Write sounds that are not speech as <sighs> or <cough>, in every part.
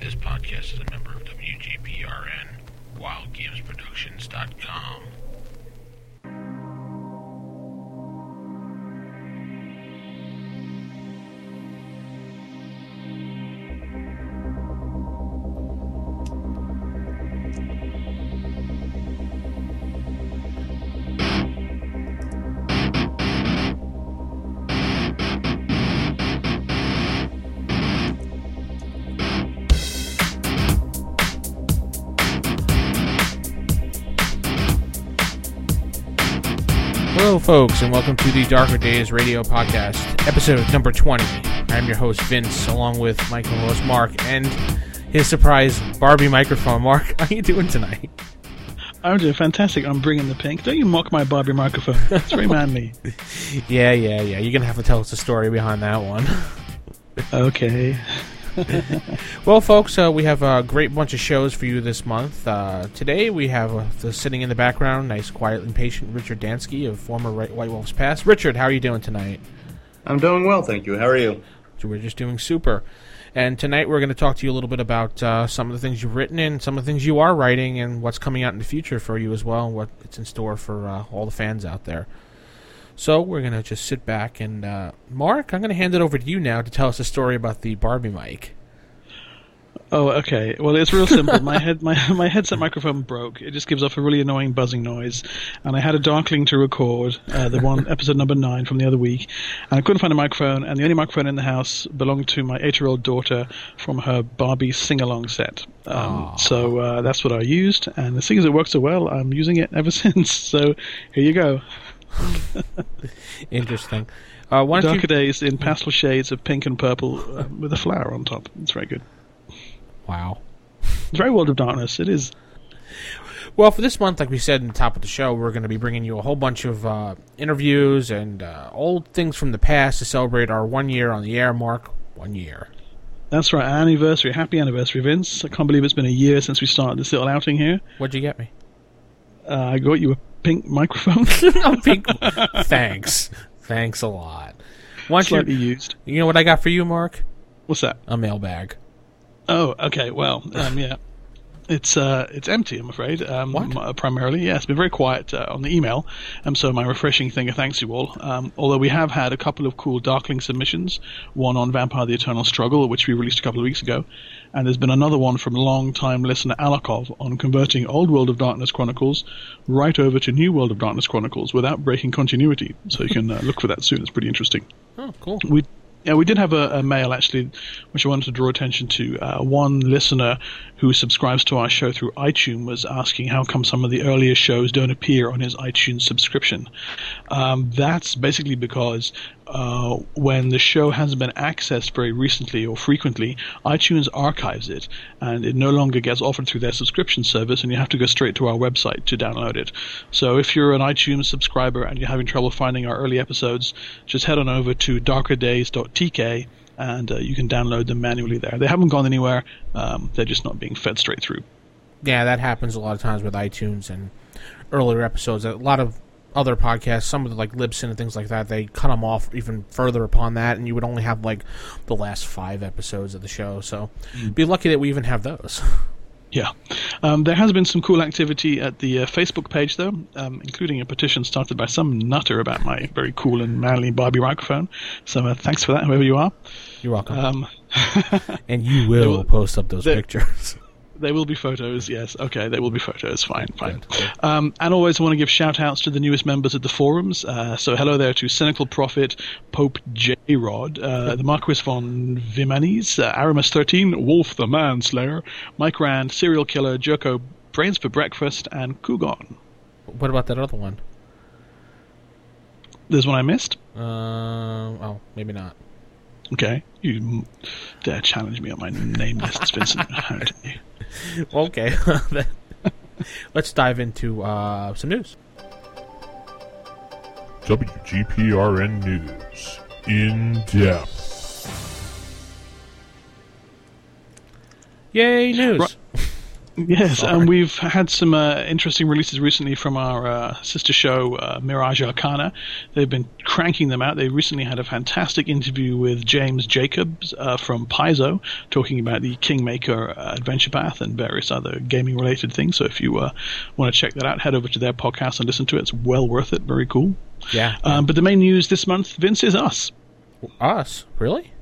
This podcast is a member of WGPRN, WildGamesProductions.com. folks, and welcome to the Darker Days Radio Podcast, episode number 20. I'm your host, Vince, along with my co host, Mark, and his surprise Barbie microphone. Mark, <laughs> how are you doing tonight? I'm doing fantastic. I'm bringing the pink. Don't you mock my Barbie microphone. It's very manly. <laughs> Yeah, yeah, yeah. You're going to have to tell us the story behind that one. <laughs> Okay. <laughs> Well, folks, uh, we have a great bunch of shows for you this month. Uh, today, we have uh, the sitting in the background, nice, quiet, and patient Richard Dansky of former White Wolves Past. Richard, how are you doing tonight? I'm doing well, thank you. How are you? So we're just doing super. And tonight we're going to talk to you a little bit about uh, some of the things you've written and some of the things you are writing and what's coming out in the future for you as well, and what it's in store for uh, all the fans out there. So we're going to just sit back and, uh, Mark, I'm going to hand it over to you now to tell us a story about the Barbie mic. Oh, okay. Well, it's real simple. my head, my <laughs> my headset microphone broke. It just gives off a really annoying buzzing noise, and I had a Darkling to record uh, the <laughs> one episode number nine from the other week, and I couldn't find a microphone. And the only microphone in the house belonged to my eight-year-old daughter from her Barbie sing-along set. Um, so uh, that's what I used, and the thing is, it worked so well. I'm using it ever <laughs> since. So here you go. <laughs> Interesting. Uh, why Darker you... days in pastel shades of pink and purple uh, with a flower on top. It's very good. Wow. It's very World of Darkness. It is. Well, for this month, like we said in the top of the show, we're going to be bringing you a whole bunch of uh, interviews and uh, old things from the past to celebrate our one year on the air mark. One year. That's right. Anniversary. Happy anniversary, Vince. I can't believe it's been a year since we started this little outing here. What'd you get me? Uh, I got you a pink microphone. <laughs> pink. Thanks. Thanks a lot. Why Slightly you, used. you know what I got for you, Mark? What's that? A mailbag. Oh, okay. Well, um, yeah. It's uh, it's empty, I'm afraid. Um, What? Primarily, yeah. It's been very quiet uh, on the email, and so my refreshing thing. Thanks you all. Um, although we have had a couple of cool Darkling submissions, one on Vampire: The Eternal Struggle, which we released a couple of weeks ago, and there's been another one from long-time listener Alakov on converting Old World of Darkness Chronicles right over to New World of Darkness Chronicles without breaking continuity. So you can uh, look for that soon. It's pretty interesting. Oh, cool. We yeah, we did have a, a mail actually, which I wanted to draw attention to. Uh, one listener who subscribes to our show through iTunes was asking how come some of the earlier shows don't appear on his iTunes subscription. Um, that's basically because uh, when the show hasn't been accessed very recently or frequently, iTunes archives it, and it no longer gets offered through their subscription service, and you have to go straight to our website to download it. So if you're an iTunes subscriber and you're having trouble finding our early episodes, just head on over to darkerdays.tk and uh, you can download them manually there. They haven't gone anywhere; um, they're just not being fed straight through. Yeah, that happens a lot of times with iTunes and earlier episodes. A lot of other podcasts, some of the, like Libsyn and things like that, they cut them off even further upon that, and you would only have like the last five episodes of the show. So, be lucky that we even have those. <laughs> Yeah. Um, there has been some cool activity at the uh, Facebook page, though, um, including a petition started by some nutter about my very cool and manly Barbie microphone. So uh, thanks for that, whoever you are. You're welcome. Um, <laughs> and you will will- post up those they- pictures. <laughs> there will be photos, yes. Okay, there will be photos. Fine, fine. Um, and always I want to give shout outs to the newest members of the forums. Uh, so hello there to Cynical Prophet, Pope J Rod, uh, the Marquis von Vimanes, uh, Aramis13, Wolf the Manslayer, Mike Rand, Serial Killer, Joko, Brains for Breakfast, and Kugon. what about that other one? There's one I missed. Uh, oh, maybe not. Okay, you dare challenge me on my name lists, Vincent. <laughs> How dare you. <laughs> Okay, <laughs> let's dive into uh, some news. WGPRN News. In depth. Yay, news! Yes, Sorry. and we've had some uh, interesting releases recently from our uh, sister show, uh, Mirage Arcana. They've been cranking them out. They recently had a fantastic interview with James Jacobs uh, from Paizo, talking about the Kingmaker uh, Adventure Path and various other gaming related things. So if you uh, want to check that out, head over to their podcast and listen to it. It's well worth it. Very cool. Yeah. Um, but the main news this month, Vince, is us. Us? Really?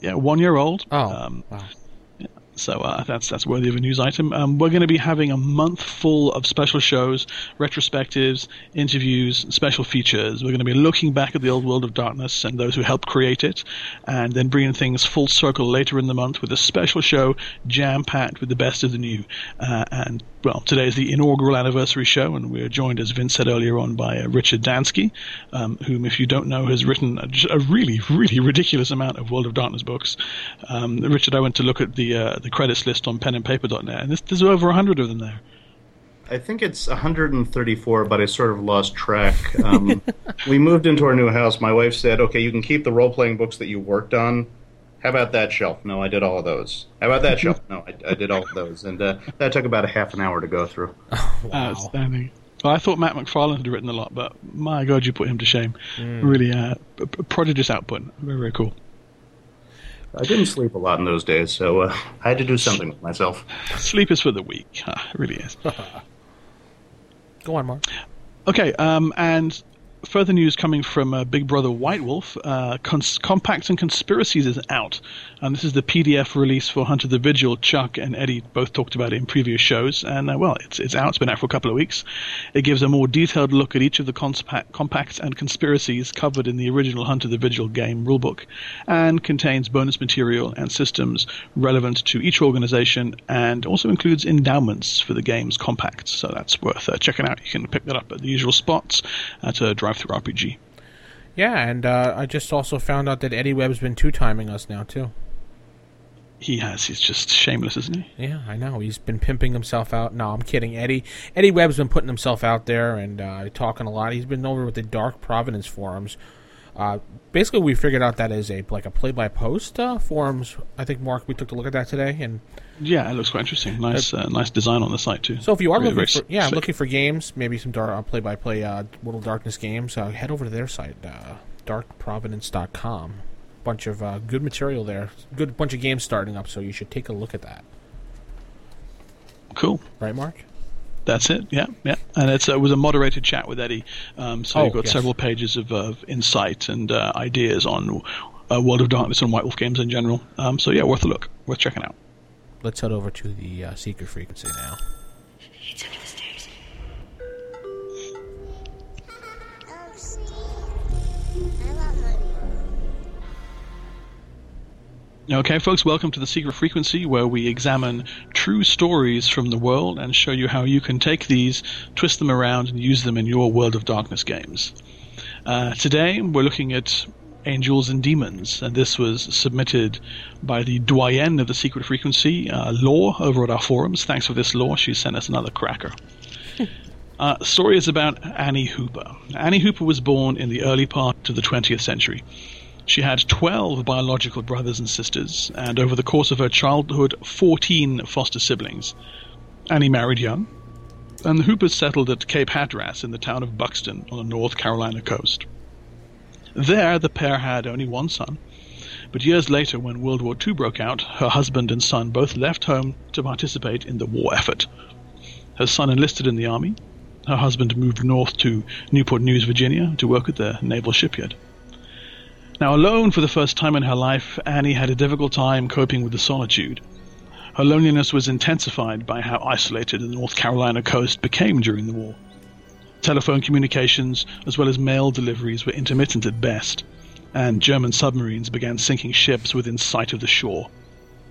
Yeah, one year old. Oh. Um, wow. So uh, that's that's worthy of a news item. Um, we're going to be having a month full of special shows, retrospectives, interviews, special features. We're going to be looking back at the old world of darkness and those who helped create it, and then bringing things full circle later in the month with a special show jam packed with the best of the new. Uh, and well, today is the inaugural anniversary show, and we're joined, as Vince said earlier on, by uh, Richard Dansky, um, whom, if you don't know, has written a, a, really, really ridiculous amount of World of Darkness books. Um, Richard, I went to look at the uh, the credits list on penandpaper.net, and there's, there's over hundred of them there. I think it's 134, but I sort of lost track. Um, <laughs> we moved into our new house. My wife said, "Okay, you can keep the role playing books that you worked on." How about that shelf? No, I did all of those. How about that shelf? No, I, I did all of those, and uh, that took about a half an hour to go through. <laughs> Wow. Outstanding. Well, I thought Matt McFarland had written a lot, but my God, you put him to shame. Really, uh, p- p- prodigious output. Very, very cool. I didn't sleep a lot in those days, so uh, I had to do something with myself. Sleep is for the weak. Huh, <laughs> it really is. <laughs> Go on, Mark. Okay, um, and further news coming from uh, Big Brother White Wolf. Uh, Cons- Compacts and Conspiracies is out, and this is the PDF release for Hunter the Vigil. Chuck and Eddie both talked about it in previous shows, and uh, well, it's it's out. It's been out for a couple of weeks. It gives a more detailed look at each of the compacts and conspiracies covered in the original Hunter the Vigil game rulebook, and contains bonus material and systems relevant to each organization, and also includes endowments for the game's compacts. So that's worth uh, checking out. You can pick that up at the usual spots at uh, DriveThruRPG. Yeah, and uh, I just also found out that Eddie Webb's been two timing us now too. He has. He's just shameless, isn't he? Yeah, I know. He's been pimping himself out. No, I'm kidding. Eddie Eddie Webb's been putting himself out there and uh, talking a lot. He's been over with the Dark Providence forums. Uh, basically, we figured out that is a like a play by post uh, forums. I think Mark, we took a look at that today, and Yeah, it looks quite interesting. Nice, uh, nice design on the site too. so if you are Really looking for yeah slick. looking for games, maybe some dark play by play World of Darkness games, uh, head over to their site, uh, darkprovidence.com. Bunch of uh, good material there. Good bunch of games starting up, so you should take a look at that. cool. Right, Mark? That's it. Yeah, yeah. And it's, uh, it was a moderated chat with Eddie. Um, so Oh, you've got yes. several pages of, of insight and uh, ideas on uh, World of Darkness and White Wolf games in general. Um, so yeah, worth a look. Worth checking out. Let's head over to the uh, secret frequency now. It's under the stairs. See. I want money. Okay, folks, welcome to the Secret Frequency, where we examine true stories from the world and show you how you can take these, twist them around, and use them in your World of Darkness games. Uh, today, we're looking at Angels and Demons, and this was submitted by the doyenne of the Secret Frequency, uh, Law, over at our forums. Thanks for this, Law. She sent us another cracker. <laughs> Uh, story is about Annie Hooper. Annie Hooper was born in the early part of the 20th century. She had 12 biological brothers and sisters, and over the course of her childhood, 14 foster siblings. Annie married young, and the Hoopers settled at Cape Hatteras in the town of Buxton on the North Carolina coast. There, the pair had only one son, but years later, when World War II broke out, her husband and son both left home to participate in the war effort. Her son enlisted in the army. Her husband moved north to Newport News, Virginia, to work at the naval shipyard. Now, alone for the first time in her life, Annie had a difficult time coping with the solitude. Her loneliness was intensified by how isolated the North Carolina coast became during the war. Telephone communications, as well as mail deliveries, were intermittent at best, and German submarines began sinking ships within sight of the shore.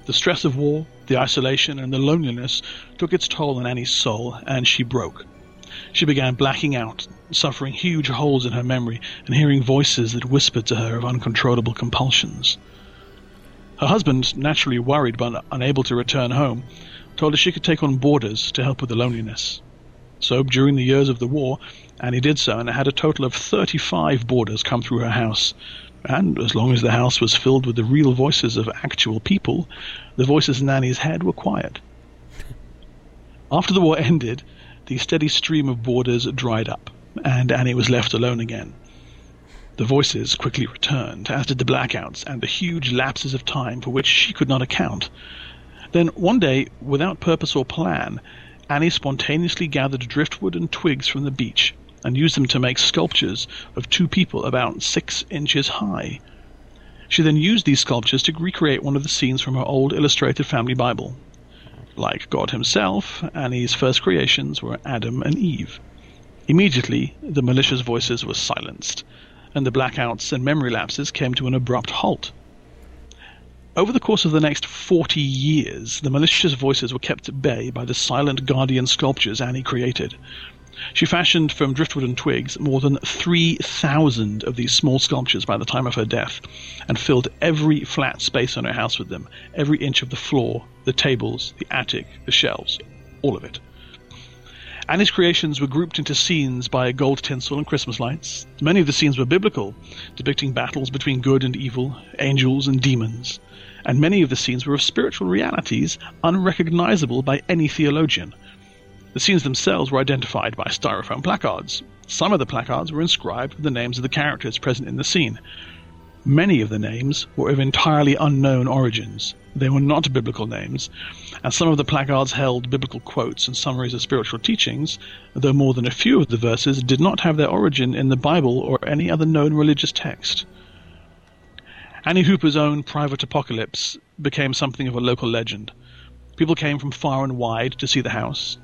The stress of war, the isolation, and the loneliness took its toll on Annie's soul, and she broke. She began blacking out, suffering huge holes in her memory, and hearing voices that whispered to her of uncontrollable compulsions. Her husband, naturally worried but unable to return home, told her she could take on boarders to help with the loneliness. So, during the years of the war, Annie did so and had a total of 35 boarders come through her house. And as long as the house was filled with the real voices of actual people, the voices in Annie's head were quiet. <laughs> After the war ended, the steady stream of boarders dried up, and Annie was left alone again. The voices quickly returned, as did the blackouts and the huge lapses of time for which she could not account. Then, one day, without purpose or plan, Annie spontaneously gathered driftwood and twigs from the beach and used them to make sculptures of two people about six inches high. She then used these sculptures to recreate one of the scenes from her old illustrated family Bible. Like God himself, Annie's first creations were Adam and Eve. Immediately, the malicious voices were silenced, and the blackouts and memory lapses came to an abrupt halt. Over the course of the next 40 years, the malicious voices were kept at bay by the silent guardian sculptures Annie created. She fashioned from driftwood and twigs more than 3,000 of these small sculptures by the time of her death, and filled every flat space in her house with them, every inch of the floor, the tables, the attic, the shelves, all of it. Annie's creations were grouped into scenes by gold tinsel and Christmas lights. Many of the scenes were biblical, depicting battles between good and evil, angels and demons. And many of the scenes were of spiritual realities unrecognizable by any theologian. The scenes themselves were identified by styrofoam placards. Some of the placards were inscribed with the names of the characters present in the scene. Many of the names were of entirely unknown origins. They were not biblical names, and some of the placards held biblical quotes and summaries of spiritual teachings, though more than a few of the verses did not have their origin in the Bible or any other known religious text. Annie Hooper's own private apocalypse became something of a local legend. People came from far and wide to see the house.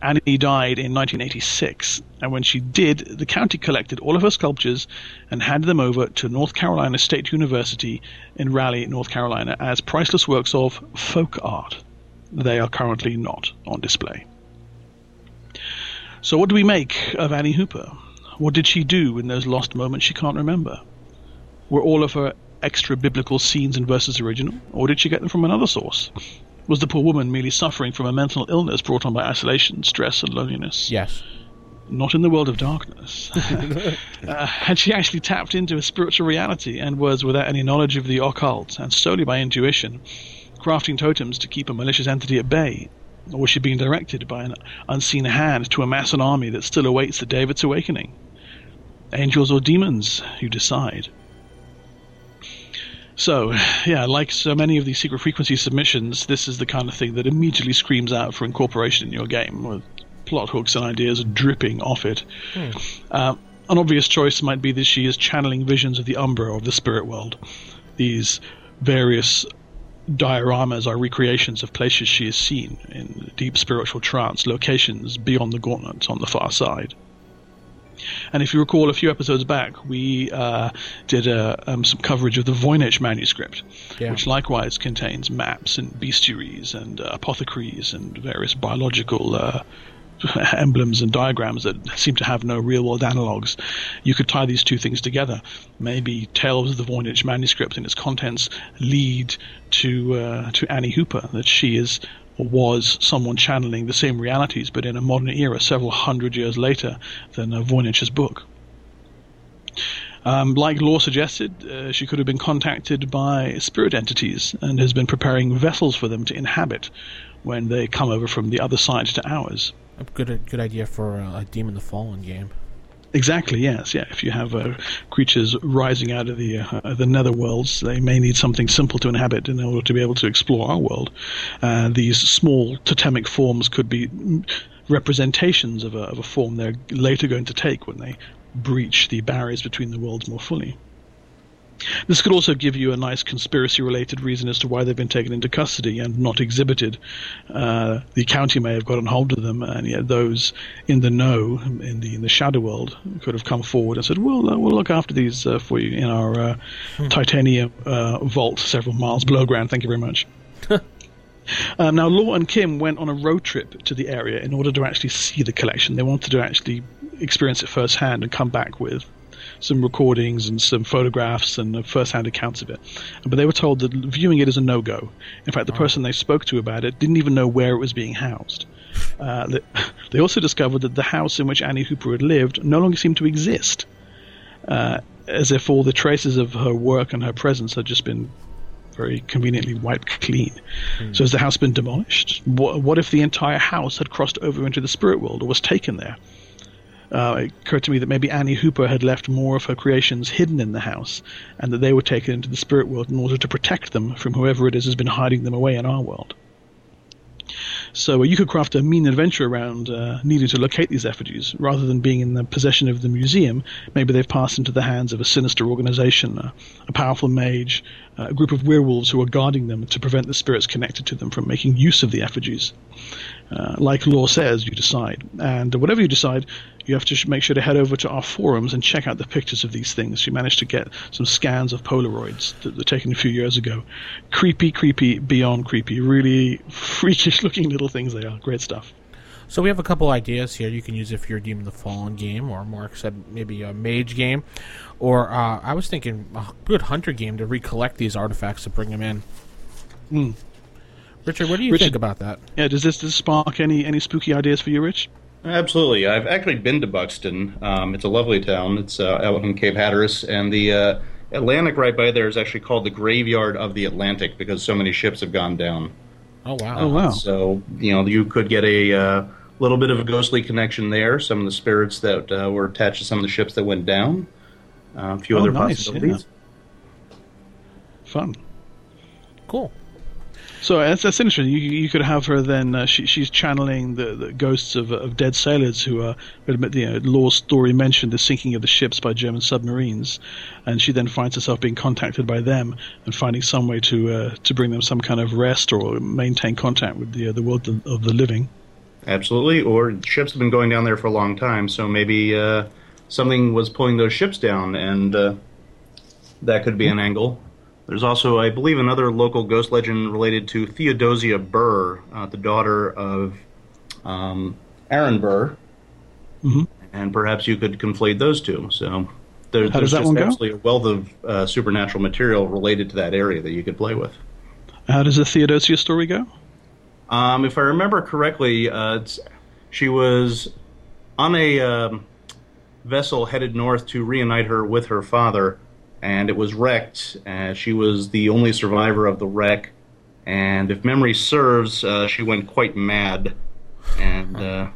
Annie died in 1986, and when she did, the county collected all of her sculptures and handed them over to North Carolina State University in Raleigh, North Carolina, as priceless works of folk art. They are currently not on display. So, what do we make of Annie Hooper? What did she do in those lost moments she can't remember? Were all of her extra biblical scenes and verses original, or did she get them from another source? Was the poor woman merely suffering from a mental illness brought on by isolation, stress, and loneliness? Yes. Not in the world of darkness. <laughs> uh, had she actually tapped into a spiritual reality and was, without any knowledge of the occult and solely by intuition, crafting totems to keep a malicious entity at bay? Or was she being directed by an unseen hand to amass an army that still awaits the day of its awakening? Angels or demons, you decide. So, yeah, like so many of these secret frequency submissions, this is the kind of thing that immediately screams out for incorporation in your game, with plot hooks and ideas dripping off it. Uh, an obvious choice might be that she is channeling visions of the Umbra or of the spirit world. These various dioramas are recreations of places she has seen in deep spiritual trance, locations beyond the gauntlet on the far side. And if you recall, a few episodes back, we uh, did uh, um, some coverage of the Voynich manuscript, Yeah. which likewise contains maps and bestiaries and uh, apothecaries and various biological uh, <laughs> emblems and diagrams that seem to have no real world analogues. You could tie these two things together. Maybe Tales of the Voynich manuscript and its contents lead to uh, to Annie Hooper, that she is was someone channeling the same realities, but in a modern era, several hundred years later than uh, Voynich's book. Um, like Law suggested, uh, she could have been contacted by spirit entities and has been preparing vessels for them to inhabit when they come over from the other side to ours. A good good idea for uh, a Demon the Fallen game. Exactly. Yes. Yeah. If you have uh, creatures rising out of the uh, the netherworlds, they may need something simple to inhabit in order to be able to explore our world. Uh, these small totemic forms could be representations of a, of a form they're later going to take when they breach the barriers between the worlds more fully. This could also give you a nice conspiracy-related reason as to why they've been taken into custody and not exhibited. Uh, the county may have gotten hold of them, and yet those in the know, in the in the shadow world, could have come forward and said, "Well, uh, we'll look after these uh, for you in our uh, titanium uh, vault, several miles below ground. Thank you very much." Um, <laughs> now, Law and Kim went on a road trip to the area in order to actually see the collection. They wanted to actually experience it firsthand and come back with some recordings and some photographs and first-hand accounts of it. But they were told that viewing it is a no-go. In fact, the person they spoke to about it didn't even know where it was being housed. <sighs> Uh, they, <laughs> they also discovered that the house in which Annie Hooper had lived no longer seemed to exist, uh, as if all the traces of her work and her presence had just been very conveniently wiped clean. So has the house been demolished? What, what if the entire house had crossed over into the spirit world or was taken there? Uh, it occurred to me that maybe Annie Hooper had left more of her creations hidden in the house, and that they were taken into the spirit world in order to protect them from whoever it is has been hiding them away in our world. So uh, you could craft a mean adventure around uh, needing to locate these effigies, rather than being in the possession of the museum. Maybe they've passed into the hands of a sinister organization, uh, a powerful mage, uh, a group of werewolves who are guarding them to prevent the spirits connected to them from making use of the effigies. Uh, like law says, you decide, and whatever you decide, you have to sh- make sure to head over to our forums and check out the pictures of these things. You managed to get some scans of Polaroids that were taken a few years ago. Creepy, creepy, beyond creepy. Really freakish <laughs> looking little things they are. Great stuff. So we have a couple ideas here. You can use it for your Demon of the Fallen game, or Mark said maybe a mage game, or uh, I was thinking a good hunter game to recollect these artifacts to bring them in. Hmm. Richard, what do you Richard- think about that? Yeah, does this, does this spark any, any spooky ideas for you, Rich? Absolutely. I've actually been to Buxton. Um, it's a lovely town. It's uh, out in Cape Hatteras, and the uh, Atlantic right by there is actually called the graveyard of the Atlantic because so many ships have gone down. Oh wow! Oh, wow. So you know you could get a uh, little bit of a ghostly connection there. Some of the spirits that uh, were attached to some of the ships that went down. Uh, a few Oh, other nice, possibilities. Fun. Cool. So that's, that's interesting. You, you could have her then. Uh, she, she's channeling the, the ghosts of, of dead sailors who are. You know, Law's story mentioned the sinking of the ships by German submarines, and she then finds herself being contacted by them and finding some way to uh, to bring them some kind of rest or maintain contact with the uh, the world of, the living. Absolutely. Or ships have been going down there for a long time, so maybe uh, something was pulling those ships down, and uh, that could be an angle. There's also, I believe, another local ghost legend related to Theodosia Burr, uh, the daughter of um, Aaron Burr, Mhm. and perhaps you could conflate those two. So there, there's just go? a wealth of uh, supernatural material related to that area that you could play with. How does the Theodosia story go? Um, if I remember correctly, uh, it's, she was on a um, vessel headed north to reunite her with her father, and it was wrecked. Uh, she was the only survivor of the wreck, and if memory serves, uh, she went quite mad and uh,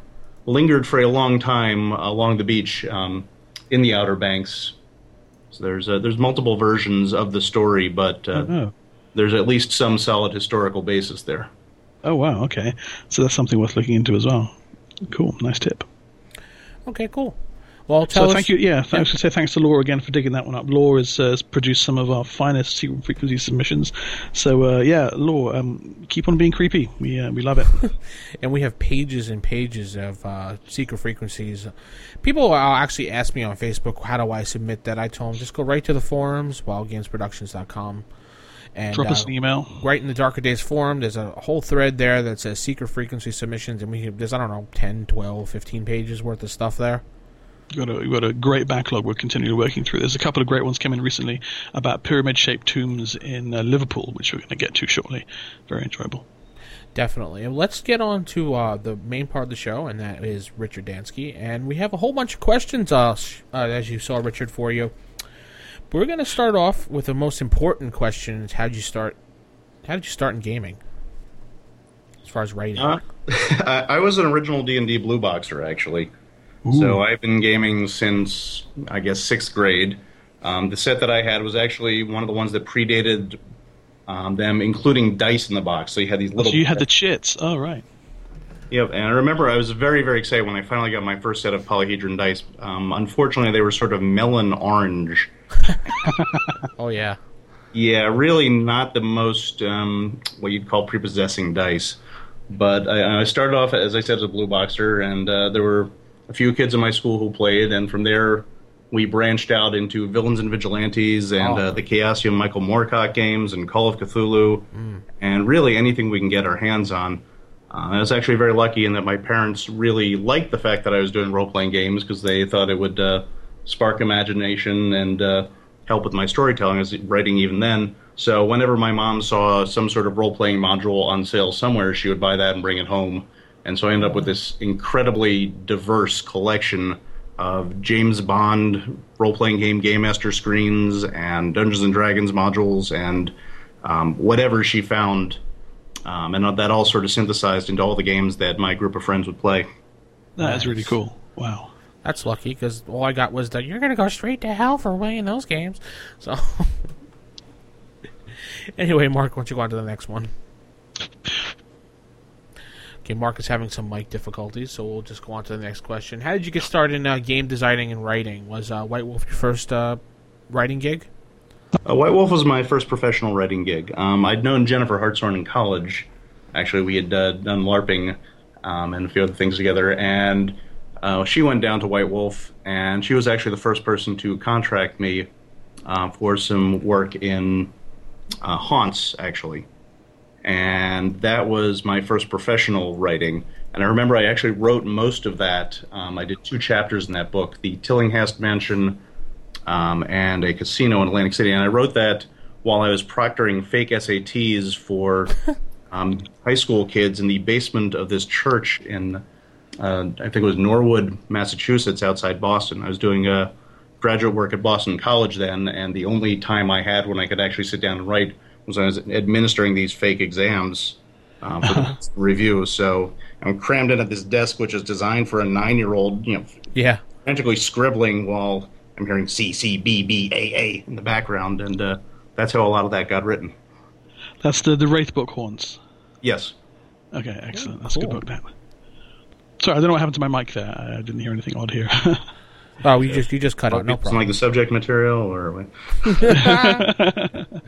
lingered for a long time along the beach um, in the Outer Banks. So there's uh, there's multiple versions of the story, but uh, Oh. there's at least some solid historical basis there. Oh wow. Okay. So that's something worth looking into as well. Cool. Nice tip. Okay, cool. Well, tell So us. thank you. Yeah, thanks to say thanks to Laura again for digging that one up. Laura has, uh, has produced some of our finest secret frequency submissions. So uh, yeah, Laura, um, keep on being creepy. We uh, we love it. <laughs> and we have pages and pages of uh, secret frequencies. People uh, actually ask me on Facebook, how do I submit that? I told them, just go right to the forums, wildgamesproductions.com. And Drop us uh, an email. right in the Darker Days forum, there's a whole thread there that says secret frequency submissions, and we there's, I don't know, 10, 12, 15 pages worth of stuff there. We've got a, we've got a great backlog we're continually working through. There's a couple of great ones coming recently about pyramid-shaped tombs in uh, Liverpool, which we're going to get to shortly. Very enjoyable. Definitely. And let's get on to uh, the main part of the show, and that is Richard Dansky. And we have a whole bunch of questions, uh, uh, as you saw, Richard, for you. We're going to start off with the most important question: is How did you start? How did you start in gaming? As far as writing, Uh, <laughs> I, I was an original D and D blue boxer actually, so I've been gaming since I guess sixth grade. Um, the set that I had was actually one of the ones that predated um, them, including dice in the box. So you had these little. So you had the <laughs> chits. Oh right. Yep, and I remember I was very, very excited when I finally got my first set of polyhedron dice. Um, unfortunately, they were sort of melon orange. <laughs> oh yeah, Yeah, really not the most um, what you'd call prepossessing dice. But I, I started off, as I said, as a blue boxer, and uh, there were a few kids in my school who played, and from there we branched out into Villains and Vigilantes and Oh. uh, the Chaosium Michael Moorcock games and Call of Cthulhu, and really anything we can get our hands on. Uh, I was actually very lucky in that my parents really liked the fact that I was doing role playing games because they thought it would uh, spark imagination and uh, help with my storytelling. I was writing even then. So whenever my mom saw some sort of role playing module on sale somewhere, she would buy that and bring it home. And so I ended up with this incredibly diverse collection of James Bond role playing game Game Master screens and Dungeons and Dragons modules and um, whatever she found, um, and that all sort of synthesized into all the games that my group of friends would play. That is really cool. Wow. That's lucky because all I got was that you're gonna go straight to hell for playing those games. So <laughs> anyway, Mark, why don't you go on to the next one? Okay, Mark is having some mic difficulties, so we'll just go on to the next question. How did you get started in uh, game designing and writing? Was uh, White Wolf your first uh, writing gig? Uh, White Wolf was my first professional writing gig. Um, I'd known Jennifer Hartshorn in college. Actually, we had uh, done LARPing um, and a few other things together, and uh, she went down to White Wolf, and she was actually the first person to contract me for some work in Haunts, actually. And that was my first professional writing. And I remember I actually wrote most of that. Um, I did two chapters in that book the Tillinghast Mansion um, and a casino in Atlantic City. And I wrote that while I was proctoring fake SATs for <laughs> um, high school kids in the basement of this church in, uh, I think it was Norwood, Massachusetts, outside Boston. I was doing a graduate work at Boston College then, and the only time I had when I could actually sit down and write was I was administering these fake exams um, for the <laughs> review. So I'm crammed in at this desk, which is designed for a nine-year-old, you know, Yeah. frantically scribbling while I'm hearing C C B B A A in the background, and uh, that's how a lot of that got written. That's the the Wraith book Haunts. Yes. Okay, excellent. That's a good book, Matt. Sorry, I don't know what happened to my mic there. I didn't hear anything odd here. <laughs> Oh, you just you just cut out. No problem. like the subject material, or what? <laughs>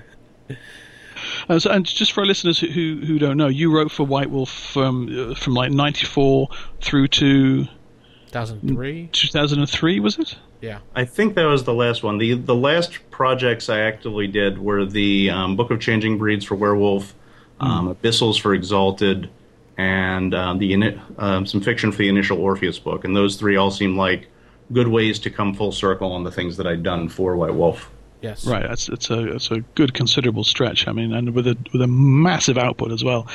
Uh, so, and just for our listeners who who who don't know, you wrote for White Wolf from uh, from like '94 through to 2003. 2003, was it? Yeah. I think that was the last one. the The last projects I actively did were the um, Book of Changing Breeds for Werewolf, um, Abyssals for Exalted, and um, the ini- um, some fiction for the initial Orpheus book. And those three all seem like good ways to come full circle on the things that I'd done for White Wolf. Yes. Right. That's it's a it's a good considerable stretch. I mean, and with a with a massive output as well.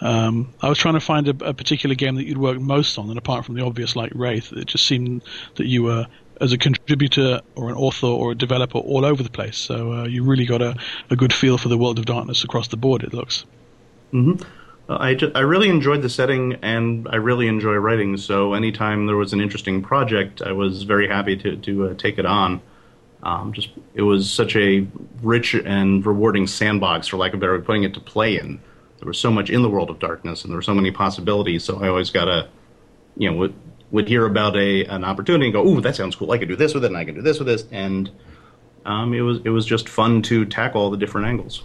Um, I was trying to find a, a particular game that you'd worked most on, and apart from the obvious like Wraith, it just seemed that you were as a contributor or an author or a developer all over the place. So uh, you really got a, a good feel for the world of darkness across the board. It looks. Uh, I, ju- I really enjoyed the setting and I really enjoy writing. So anytime there was an interesting project, I was very happy to to uh, take it on. Um, just it was such a rich and rewarding sandbox, for lack of a better way of putting it, to play in. There was so much in the world of darkness, and there were so many possibilities. So I always got to, you know, would would hear about a an opportunity and go, "Ooh, that sounds cool! I could do this with it, and I can do this with this." And um, it was it was just fun to tackle all the different angles.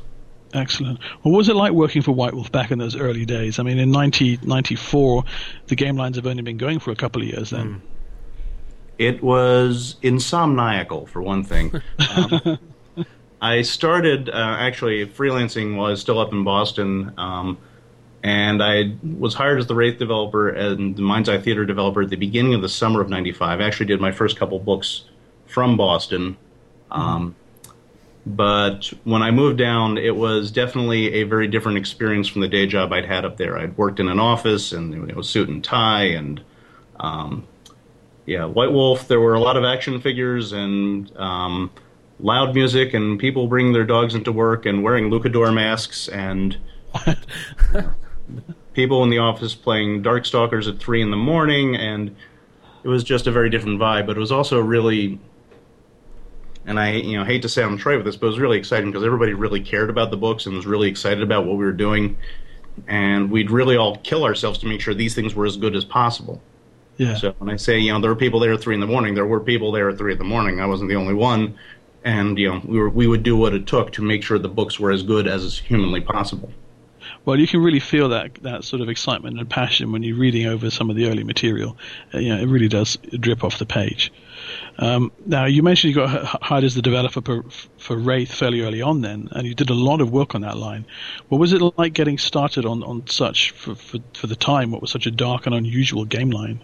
Excellent. Well, what was it like working for White Wolf back in those early days? I mean, in 1994, the game lines have only been going for a couple of years then. It was insomniacal, for one thing. <laughs> Um, I started uh, actually freelancing while I was still up in Boston, um, and I was hired as the Wraith developer and the Mind's Eye Theater developer at the beginning of the summer of '95. I actually did my first couple books from Boston. Um, But when I moved down, it was definitely a very different experience from the day job I'd had up there. I'd worked in an office and it was suit and tie and um, yeah, White Wolf. There were a lot of action figures and um, loud music and people bringing their dogs into work and wearing Luchador masks and people in the office playing Darkstalkers at three in the morning and it was just a very different vibe. But it was also really and I you know hate to sound trite with this, but it was really exciting because everybody really cared about the books and was really excited about what we were doing, and we'd really all kill ourselves to make sure these things were as good as possible. Yeah. So when I say you know there were people there at three in the morning, there were people there at three in the morning. I wasn't the only one, and you know we were we would do what it took to make sure the books were as good as is humanly possible. Well, you can really feel that that sort of excitement and passion when you're reading over some of the early material. Uh, you know, it really does drip off the page. Um, now, you mentioned you got hired as the developer for, for Wraith fairly early on, then, and you did a lot of work on that line. What was it like getting started on on such for for, for the time? What was such a dark and unusual game line?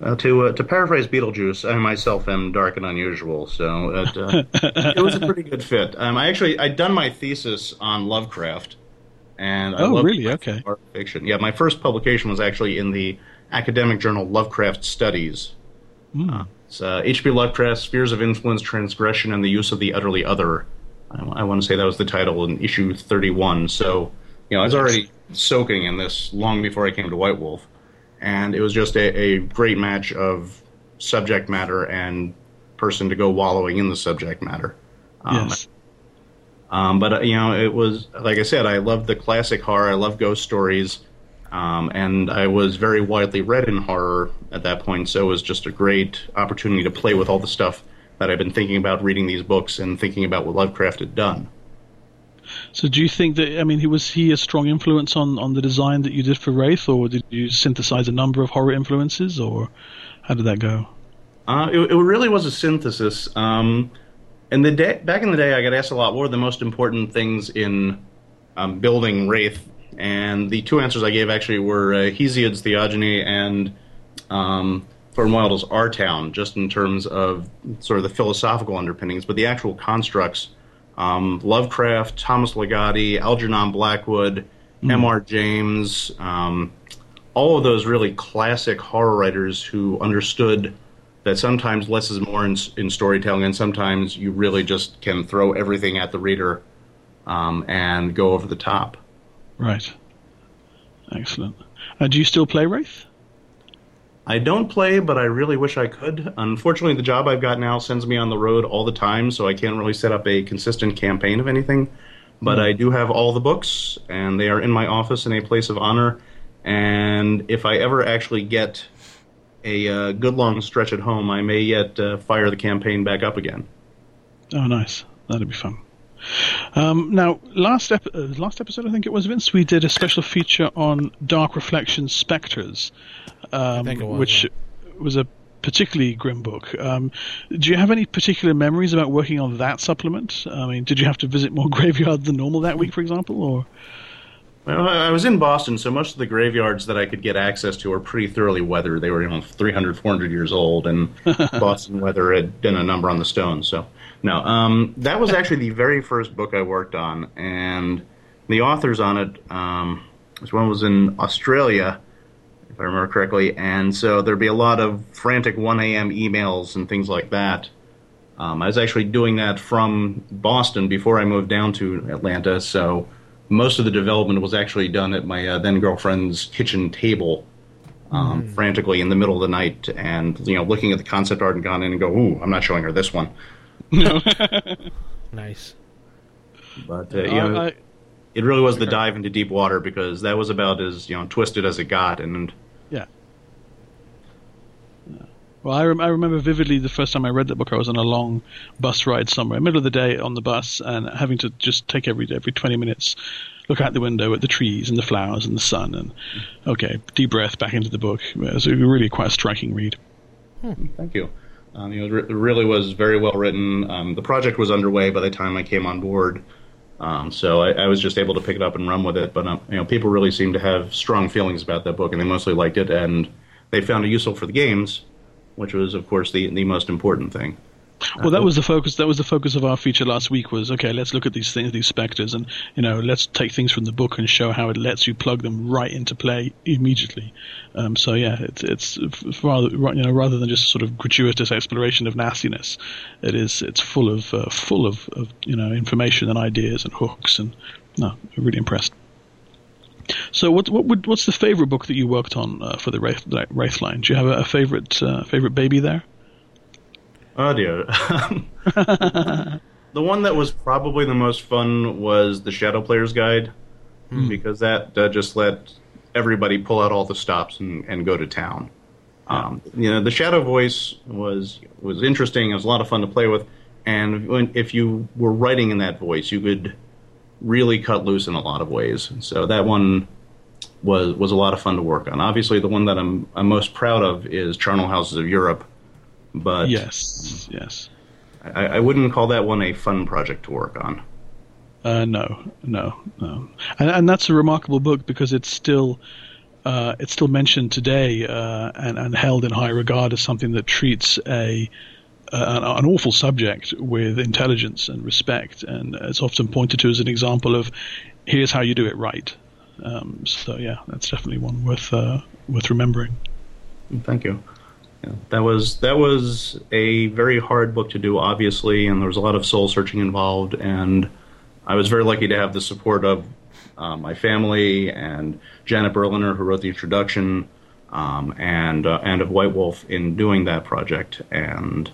Uh, to uh, to paraphrase Beetlejuice, I myself am dark and unusual, so it, uh, <laughs> it was a pretty good fit. Um, I actually I'd done my thesis on Lovecraft, and I Oh, really? Okay. art fiction. Yeah, my first publication was actually in the academic journal Lovecraft Studies. Uh, it's uh, H.P. Lovecraft: Spheres of Influence, Transgression, and the Use of the Utterly Other. I, I want to say that was the title in issue 31. So, you know, I was already soaking in this long before I came to White Wolf, and it was just a, a great match of subject matter and person to go wallowing in the subject matter. Um, yes. um, but uh, you know, it was like I said, I loved the classic horror. I love ghost stories, um, and I was very widely read in horror at that point. So it was just a great opportunity to play with all the stuff that I've been thinking about reading these books and thinking about what Lovecraft had done. So do you think that I mean, he was he a strong influence on on the design that you did for Wraith, or did you synthesize a number of horror influences, or how did that go? Uh, it, it really was a synthesis. Um, and the day, back in the day, I got asked a lot what were the most important things in um, building Wraith, and the two answers I gave actually were uh, Hesiod's Theogony and um, Thornton Wilder's Our Town, just in terms of sort of the philosophical underpinnings, but the actual constructs. Um, Lovecraft, Thomas Ligotti, Algernon Blackwood, M.R. James, um, all of those really classic horror writers who understood that sometimes less is more in, in storytelling, and sometimes you really just can throw everything at the reader um, and go over the top. Right. Excellent. Uh, do you still play Wraith? I don't play, but I really wish I could. Unfortunately, the job I've got now sends me on the road all the time, so I can't really set up a consistent campaign of anything. But I do have all the books, and they are in my office in a place of honor. And if I ever actually get a uh, good long stretch at home, I may yet uh, fire the campaign back up again. Oh, nice. That'd be fun. Um, now, last ep- uh, last episode, I think it was Vince, we did a special feature on Dark Reflection Spectres, um, was, which was a particularly grim book. Um, do you have any particular memories about working on that supplement? I mean, did you have to visit more <laughs> graveyards than normal that week, for example, or? Well, I I was in Boston, so most of the graveyards that I could get access to were pretty thoroughly weathered. They were, you know, 300, 400 years old, and <laughs> Boston weather had done a number on the stones. So, no, um, that was actually the very first book I worked on, and the authors on it, um, this one was in Australia, if I remember correctly, and so there'd be a lot of frantic 1 a.m. emails and things like that. Um, I was actually doing that from Boston before I moved down to Atlanta, so most of the development was actually done at my uh, then girlfriend's kitchen table, um, frantically in the middle of the night, and you know, looking at the concept art and gone in and go, "Ooh, I'm not showing her this one." <laughs> Nice. But uh, you know, I- it really was the dive into deep water because that was about as you know twisted as it got, and Yeah. Yeah. Well, I, rem- I remember vividly the first time I read that book. I was on a long bus ride somewhere, middle of the day on the bus, and having to just take every every twenty minutes, look out the window at the trees and the flowers and the sun, and okay, deep breath back into the book. It was a really quite a striking read. Thank you. Um, you know, it really was very well written. Um, the project was underway by the time I came on board, um, so I, I was just able to pick it up and run with it. But um, you know, people really seemed to have strong feelings about that book, and they mostly liked it, and they found it useful for the games, which was, of course, the the most important thing. Well, that was the focus. That was the focus of our feature last week. Was okay. Let's look at these things, these specters, and you know, let's take things from the book and show how it lets you plug them right into play immediately. Um, so yeah, it's it's rather you know rather than just a sort of gratuitous exploration of nastiness, it is it's full of uh, full of, of you know information and ideas and hooks and no, really impressed. So what what would what's the favorite book that you worked on uh, for the Wraith, Wraith line? Do you have a, a favorite uh, favorite baby there? Oh <laughs> dear. the one that was probably the most fun was the Shadow Player's Guide, because that uh, just let everybody pull out all the stops and, and go to town. Um, you know, the Shadow voice was was interesting. It was a lot of fun to play with, and when, if you were writing in that voice, you could really cut loose in a lot of ways. So that one was was a lot of fun to work on. Obviously, the one that I'm I'm most proud of is Charnel Houses of Europe, but Yes, yes. I, I wouldn't call that one a fun project to work on. Uh, no, no, no, and, and that's a remarkable book because it's still uh, it's still mentioned today uh, and, and held in high regard as something that treats a an, an awful subject with intelligence and respect, and it's often pointed to as an example of here's how you do it right. Um, so yeah, that's definitely one worth uh, worth remembering. Thank you. Yeah, that was that was a very hard book to do, obviously, and there was a lot of soul searching involved. And I was very lucky to have the support of uh, my family and Janet Berliner, who wrote the introduction, um, and uh, and of White Wolf in doing that project. And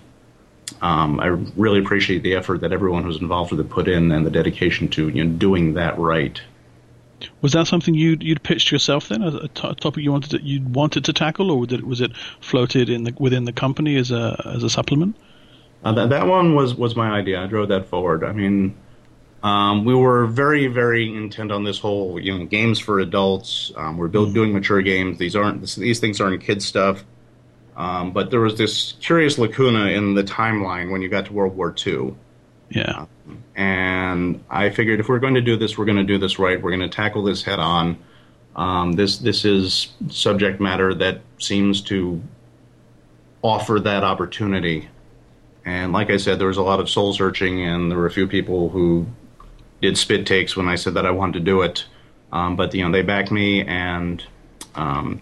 um, I really appreciate the effort that everyone who's involved with it put in, and the dedication to you know, doing that right. Was that something you'd you'd pitched yourself then, a topic you wanted to, you wanted to tackle, or was it was it floated in the within the company as a as a supplement? Uh, that that one was was my idea. I drove that forward. I mean, um, we were very very intent on this whole you know games for adults. Um, we're build, doing mature games. These aren't this, these things aren't kid stuff. Um, but there was this curious lacuna in the timeline when you got to World War II. Yeah, and I figured if we're going to do this, we're going to do this right. We're going to tackle this head on. Um, this this is subject matter that seems to offer that opportunity. And like I said, there was a lot of soul searching, and there were a few people who did spit takes when I said that I wanted to do it. Um, but you know, they backed me, and um,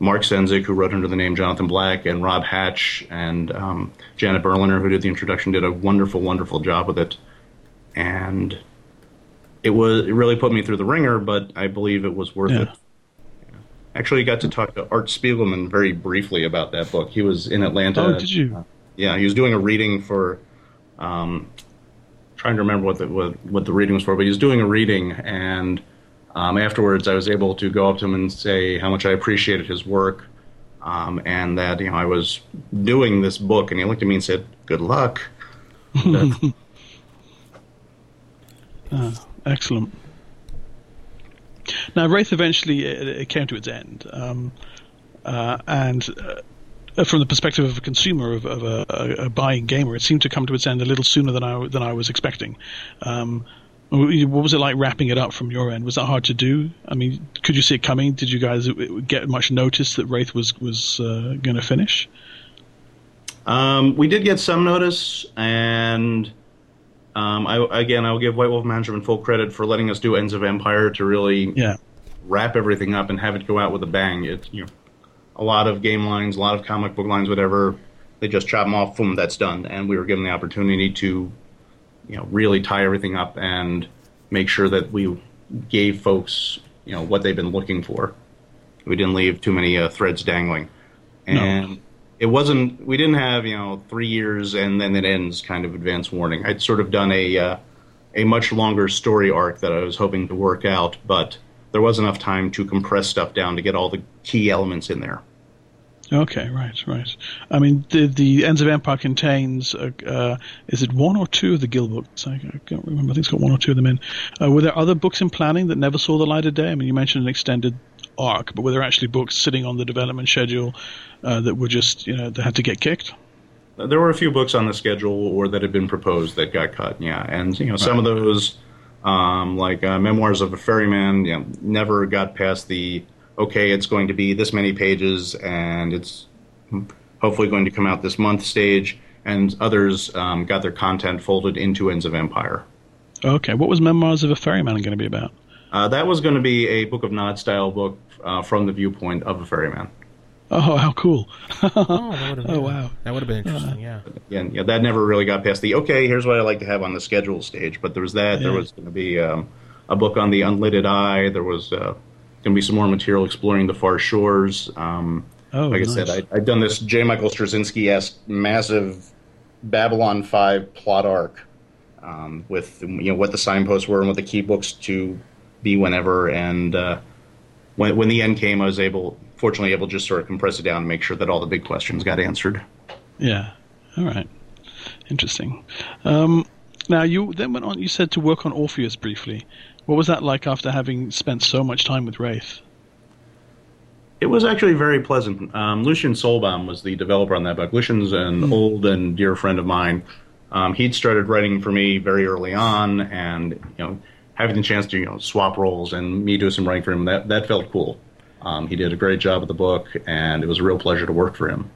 Mark Cenczyk, who wrote under the name Jonathan Black, and Rob Hatch, and um, Janet Berliner, who did the introduction, did a wonderful, wonderful job with it. And it was it really put me through the ringer, but I believe it was worth Yeah. it. Actually, got to talk to Art Spiegelman very briefly about that book. He was in Atlanta. Oh, did you? Yeah, he was doing a reading for. Um, trying to remember what the what, what the reading was for, but he was doing a reading, and um, afterwards, I was able to go up to him and say how much I appreciated his work, um, and that you know I was doing this book, and he looked at me and said, "Good luck." <laughs> excellent. Now, Wraith eventually it, it came to its end, um, uh, and uh, from the perspective of a consumer, of, of a, a, a buying gamer, it seemed to come to its end a little sooner than I than I was expecting. Um, what was it like wrapping it up from your end? Was that hard to do? I mean, could you see it coming? Did you guys get much notice that Wraith was was uh, going to finish? Um, we did get some notice, and um, I, again, I will give White Wolf Management full credit for letting us do Ends of Empire to really Yeah, wrap everything up and have it go out with a bang. It's you know, a lot of game lines, a lot of comic book lines, whatever. They just chop them off, boom, that's done. And we were given the opportunity to, you know, really tie everything up and make sure that we gave folks, you know, what they've been looking for. We didn't leave too many uh, threads dangling, and it wasn't. We didn't have you know three years and then it ends kind of advance warning. I'd sort of done a uh, a much longer story arc that I was hoping to work out, but there was enough time to compress stuff down to get all the key elements in there. Okay, right, right. I mean, the the Ends of Empire contains, uh, uh, is it one or two of the Guild books? I, I can't remember. I think it's got one or two of them in. Uh, were there other books in planning that never saw the light of day? I mean, you mentioned an extended arc, but were there actually books sitting on the development schedule uh, that were just, you know, that had to get kicked? There were a few books on the schedule or that had been proposed that got cut. Yeah, and you know some of those, um, like uh, Memoirs of a Ferryman, you know, never got past the okay. It's going to be this many pages, and it's hopefully going to come out this month stage. And others um, got their content folded into Ends of Empire. Okay, what was Memoirs of a Ferryman going to be about? Uh, that was going to be a Book of Nod style book uh, from the viewpoint of a ferryman. Oh, how cool! <laughs> Oh, that Oh, wow. That would have been interesting. Yeah. And yeah, that never really got past the okay. Here's what I like to have on the schedule stage. But there was that. There was going to be um, a book on the unlidded eye. There was uh, going to be some more material exploring the far shores. Um, Oh, like nice. I said, I, I've done this J. Michael Straczynski esque massive Babylon Five plot arc um, with you know what the signposts were and what the key books to be whenever. And uh, when when the end came, I was able, fortunately, able to just sort of compress it down and make sure that all the big questions got answered. Yeah. All right. Interesting. Um, now you then went on. You said to work on Orpheus briefly. What was that like after having spent so much time with Wraith? It was actually very pleasant. Um, Lucien Soulban was the developer on that book. Lucien's an old and dear friend of mine. Um, he'd started writing for me very early on, and you know, having the chance to you know swap roles and me do some writing for him that that felt cool. Um, he did a great job with the book, and it was a real pleasure to work for him.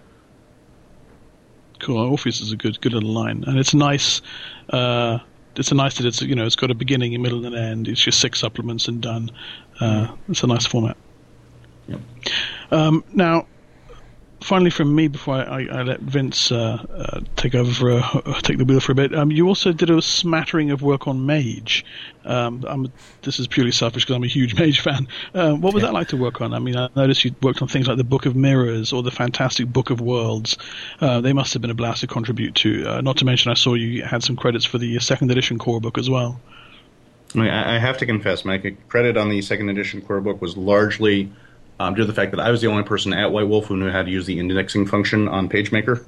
Cool. Orpheus is a good, good little line, and it's nice. Uh, it's a nice that it's you know it's got a beginning, a middle, and an end. It's just six supplements and done. Uh, It's a nice format. Yep. Um, now, finally, from me, before I, I, I let Vince uh, uh, take over for a, take the wheel for a bit, um, you also did a smattering of work on Mage. Um, I'm, this is purely selfish because I'm a huge <laughs> Mage fan. Uh, what was that like to work on? I mean, I noticed you worked on things like the Book of Mirrors or the fantastic Book of Worlds. Uh, they must have been a blast to contribute to. Uh, not to mention, I saw you had some credits for the second edition core book as well. I, mean, I have to confess, my credit on the second edition core book was largely um, due to the fact that I was the only person at White Wolf who knew how to use the indexing function on PageMaker.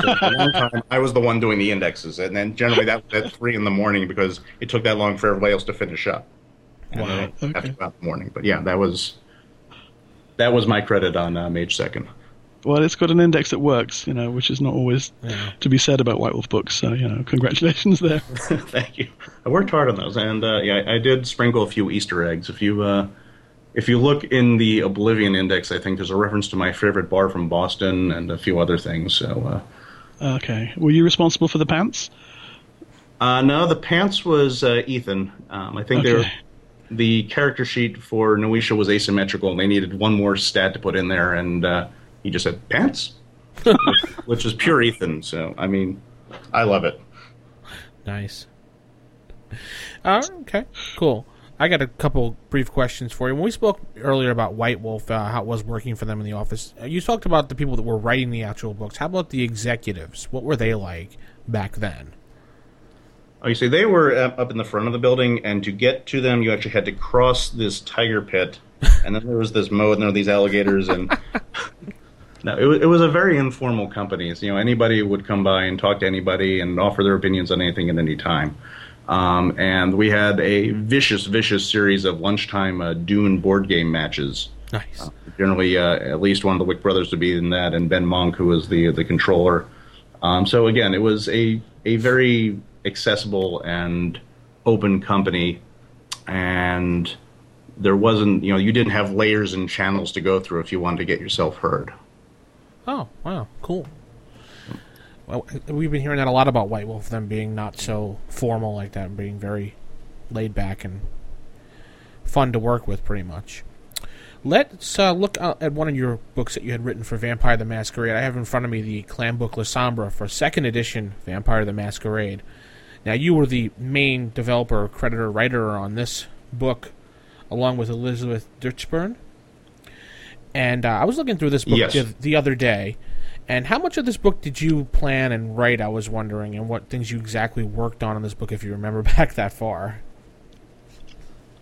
so <laughs> for a long time, I was the one doing the indexes, and then generally that was at three in the morning because it took that long for everybody else to finish up. And Wow. then I'd have Okay. to go out in the morning, but yeah, that was that was my credit on uh, Mage Second. Well, it's got an index that works, you know, which is not always Yeah. to be said about White Wolf books. So, you know, congratulations there. <laughs> Thank you. I worked hard on those, and uh, yeah, I did sprinkle a few Easter eggs. If you uh, if you look in the Oblivion Index, I think there's a reference to my favorite bar from Boston and a few other things. So, uh, Okay. Were you responsible for the pants? uh, no, the pants was uh, Ethan. Um, I think they were, the character sheet for Nuwisha was asymmetrical, and they needed one more stat to put in there, and uh, he just said pants, which, <laughs> which is pure Ethan. So, I mean, I love it. Nice. Uh, okay, cool. I got a couple brief questions for you. When we spoke earlier about White Wolf, uh, how it was working for them in the office, uh, you talked about the people that were writing the actual books. How about the executives? What were they like back then? Oh, you see, they were up in the front of the building, and to get to them, you actually had to cross this tiger pit, <laughs> and then there was this moat, and there were these alligators, and <laughs> no, it, wa- it was a very informal company. So, you know, anybody would come by and talk to anybody and offer their opinions on anything at any time. Um, and we had a vicious, vicious series of lunchtime uh, Dune board game matches. Nice. Generally, uh, at least one of the Wieck brothers to be in that, and Ben Monk, who was the the controller. Um, so again, it was a a very accessible and open company, and there wasn't you know you didn't have layers and channels to go through if you wanted to get yourself heard. Oh, wow, cool. We've been hearing that a lot about White Wolf, them being not so formal like that, and being very laid back and fun to work with, pretty much. Let's uh, look uh, at one of your books that you had written for Vampire the Masquerade. I have in front of me the Clan Book Lasombra for second edition Vampire the Masquerade. Now, you were the main developer, creditor, writer on this book, along with Elizabeth Ditchburn. And uh, I was looking through this book Yes. the, the other day. And how much of this book did you plan and write? I was wondering, and what things you exactly worked on in this book, if you remember <laughs> back that far.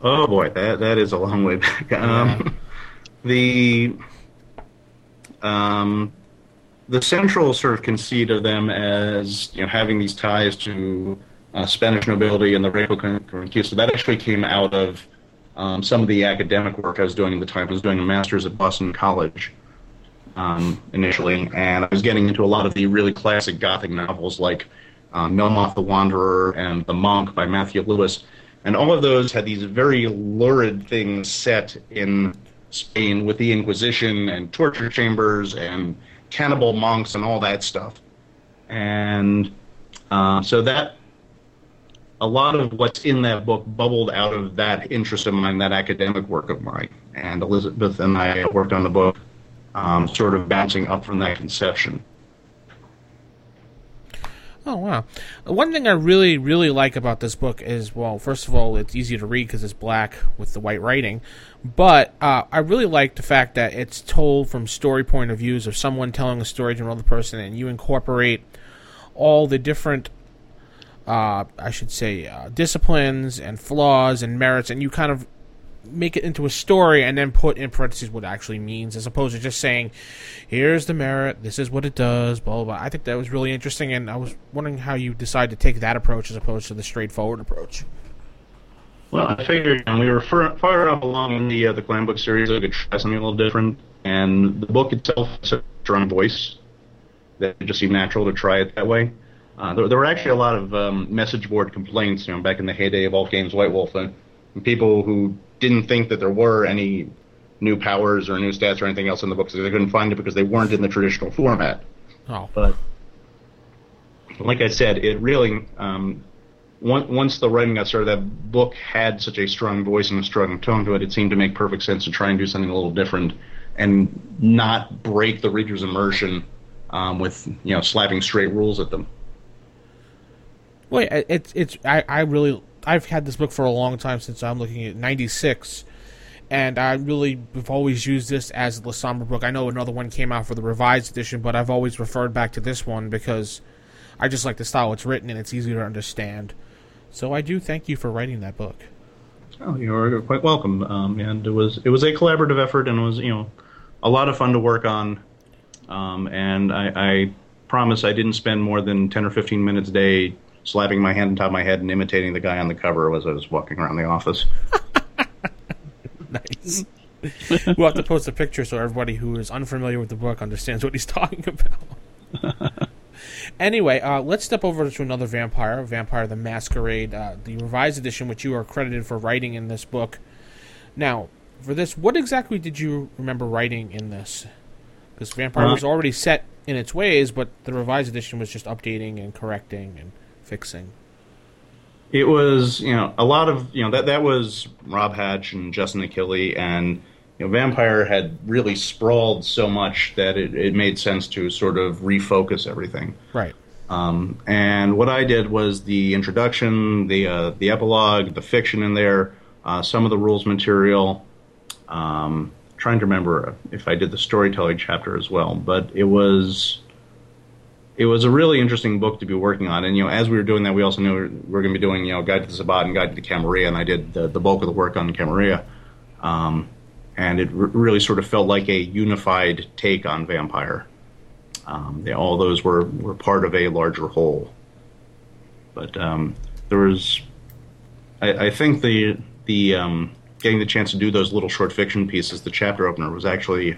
Oh boy, that that is a long way back. Um, the um, the central sort of conceit of them as you know having these ties to uh, Spanish nobility and the Real Con- Conquista that actually came out of um, some of the academic work I was doing at the time. I was doing a master's at Boston College um, initially, and I was getting into a lot of the really classic Gothic novels like uh, Melmoth the Wanderer and The Monk by Matthew Lewis. And all of those had these very lurid things set in Spain with the Inquisition and torture chambers and cannibal monks and all that stuff. And uh, so that a lot of what's in that book bubbled out of that interest of mine, that academic work of mine. And Elizabeth and I worked on the book, um, sort of bouncing up from that conception. Oh wow! One thing I really, really like about this book is, well, first of all, it's easy to read because it's black with the white writing. But uh, I really like the fact that it's told from story point of views of someone telling a story to another person, and you incorporate all the different, uh, I should say, uh, disciplines and flaws and merits, and you kind of make it into a story and then put in parentheses what it actually means, as opposed to just saying, "Here's the merit. This is what it does." Blah blah. blah. I think that was really interesting, and I was wondering how you decided to take that approach as opposed to the straightforward approach. Well, I figured um, we were far, far enough along in the uh, the clan book series, I could try something a little different. And the book itself has a strong voice that just seemed natural to try it that way. Uh, there, there were actually a lot of um, message board complaints, you know, back in the heyday of all games White Wolf, and people who didn't think that there were any new powers or new stats or anything else in the book, so they couldn't find it because they weren't in the traditional format. Oh, But like I said, it really um, once once the writing got started, that book had such a strong voice and a strong tone to it. It seemed to make perfect sense to try and do something a little different and not break the reader's immersion um, with you know slapping straight rules at them. Well, it's it's I, I really I've had this book for a long time since I'm looking at '96, and I really have always used this as the Somber book. I know another one came out for the revised edition, but I've always referred back to this one because I just like the style it's written and it's easy to understand. So I do thank you for writing that book. Oh, you're quite welcome. Um, and it was it was a collaborative effort, and it was you know a lot of fun to work on. Um, and I, I promise I didn't spend more than ten or fifteen minutes a day slapping my hand on top of my head and imitating the guy on the cover as I was walking around the office. <laughs> Nice. we'll have to post a picture so everybody who is unfamiliar with the book understands what he's <laughs> talking about. <laughs> anyway, uh, let's step over to another vampire, Vampire the Masquerade, uh, the revised edition, which you are credited for writing in this book. Now, for this, what exactly did you remember writing in this? Because Vampire Uh, was already set in its ways, but the revised edition was just updating and correcting and fixing. It was, you know, a lot of, you know, that that was Rob Hatch and Justin Achilli, and you know, Vampire had really sprawled so much that it, it made sense to sort of refocus everything. Right. Um, and what I did was the introduction, the uh, the epilogue, the fiction in there, uh, some of the rules material. Um, trying to remember if I did the storytelling chapter as well, but it was it was a really interesting book to be working on. And you know, as we were doing that, we also knew we were going to be doing you know Guide to the Sabbat and Guide to the Camarilla, and I did the, the bulk of the work on Camarilla. Um, and it really sort of felt like a unified take on vampire. Um, they, all those were, were part of a larger whole. But um, there was, I, I think the the um, getting the chance to do those little short fiction pieces, the chapter opener, was actually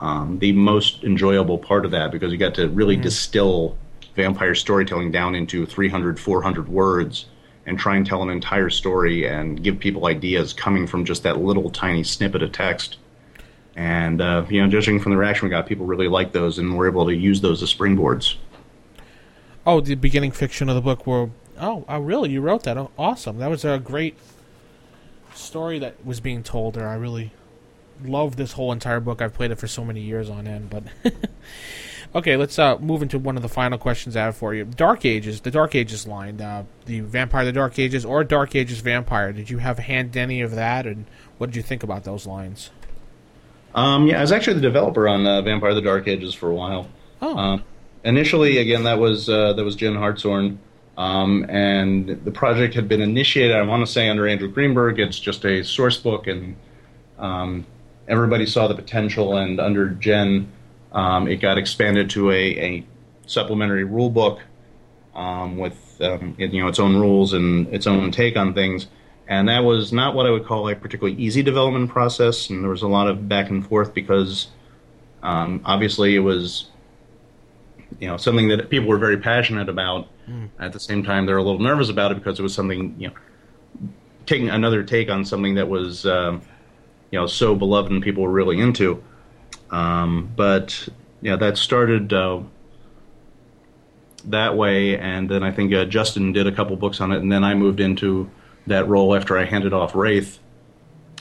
um, the most enjoyable part of that because you got to really distill vampire storytelling down into 300, 400 words and try and tell an entire story and give people ideas coming from just that little tiny snippet of text. And uh, you know, judging from the reaction we got, people really liked those and were able to use those as springboards. Oh, the beginning fiction of the book were. Oh, oh, really? You wrote that? Oh, awesome! That was a great story that was being told there. I really love this whole entire book. I've played it for so many years on end. But <laughs> okay, let's uh, move into one of the final questions I have for you. Dark Ages, the Dark Ages line, uh, the Vampire, the Dark Ages, or Dark Ages Vampire. Did you have a hand in any of that, and what did you think about those lines? Um, yeah, I was actually the developer on uh, Vampire: The Dark Ages for a while. Oh, Um, initially, again, that was uh, that was Jen Hartshorn, um, and the project had been initiated. I want to say under Andrew Greenberg. It's just a source book, and um, everybody saw the potential. And under Jen, um, it got expanded to a, a supplementary rule book um, with um, you know its own rules and its own take on things. And that was not what I would call a particularly easy development process. And there was a lot of back and forth because um, obviously it was you know something that people were very passionate about. At the same time, they're a little nervous about it because it was something you know taking another take on something that was um, you know so beloved and people were really into. Um, but yeah, that started uh, that way, and then I think uh, Justin did a couple books on it, and then I moved into that role after I handed off Wraith.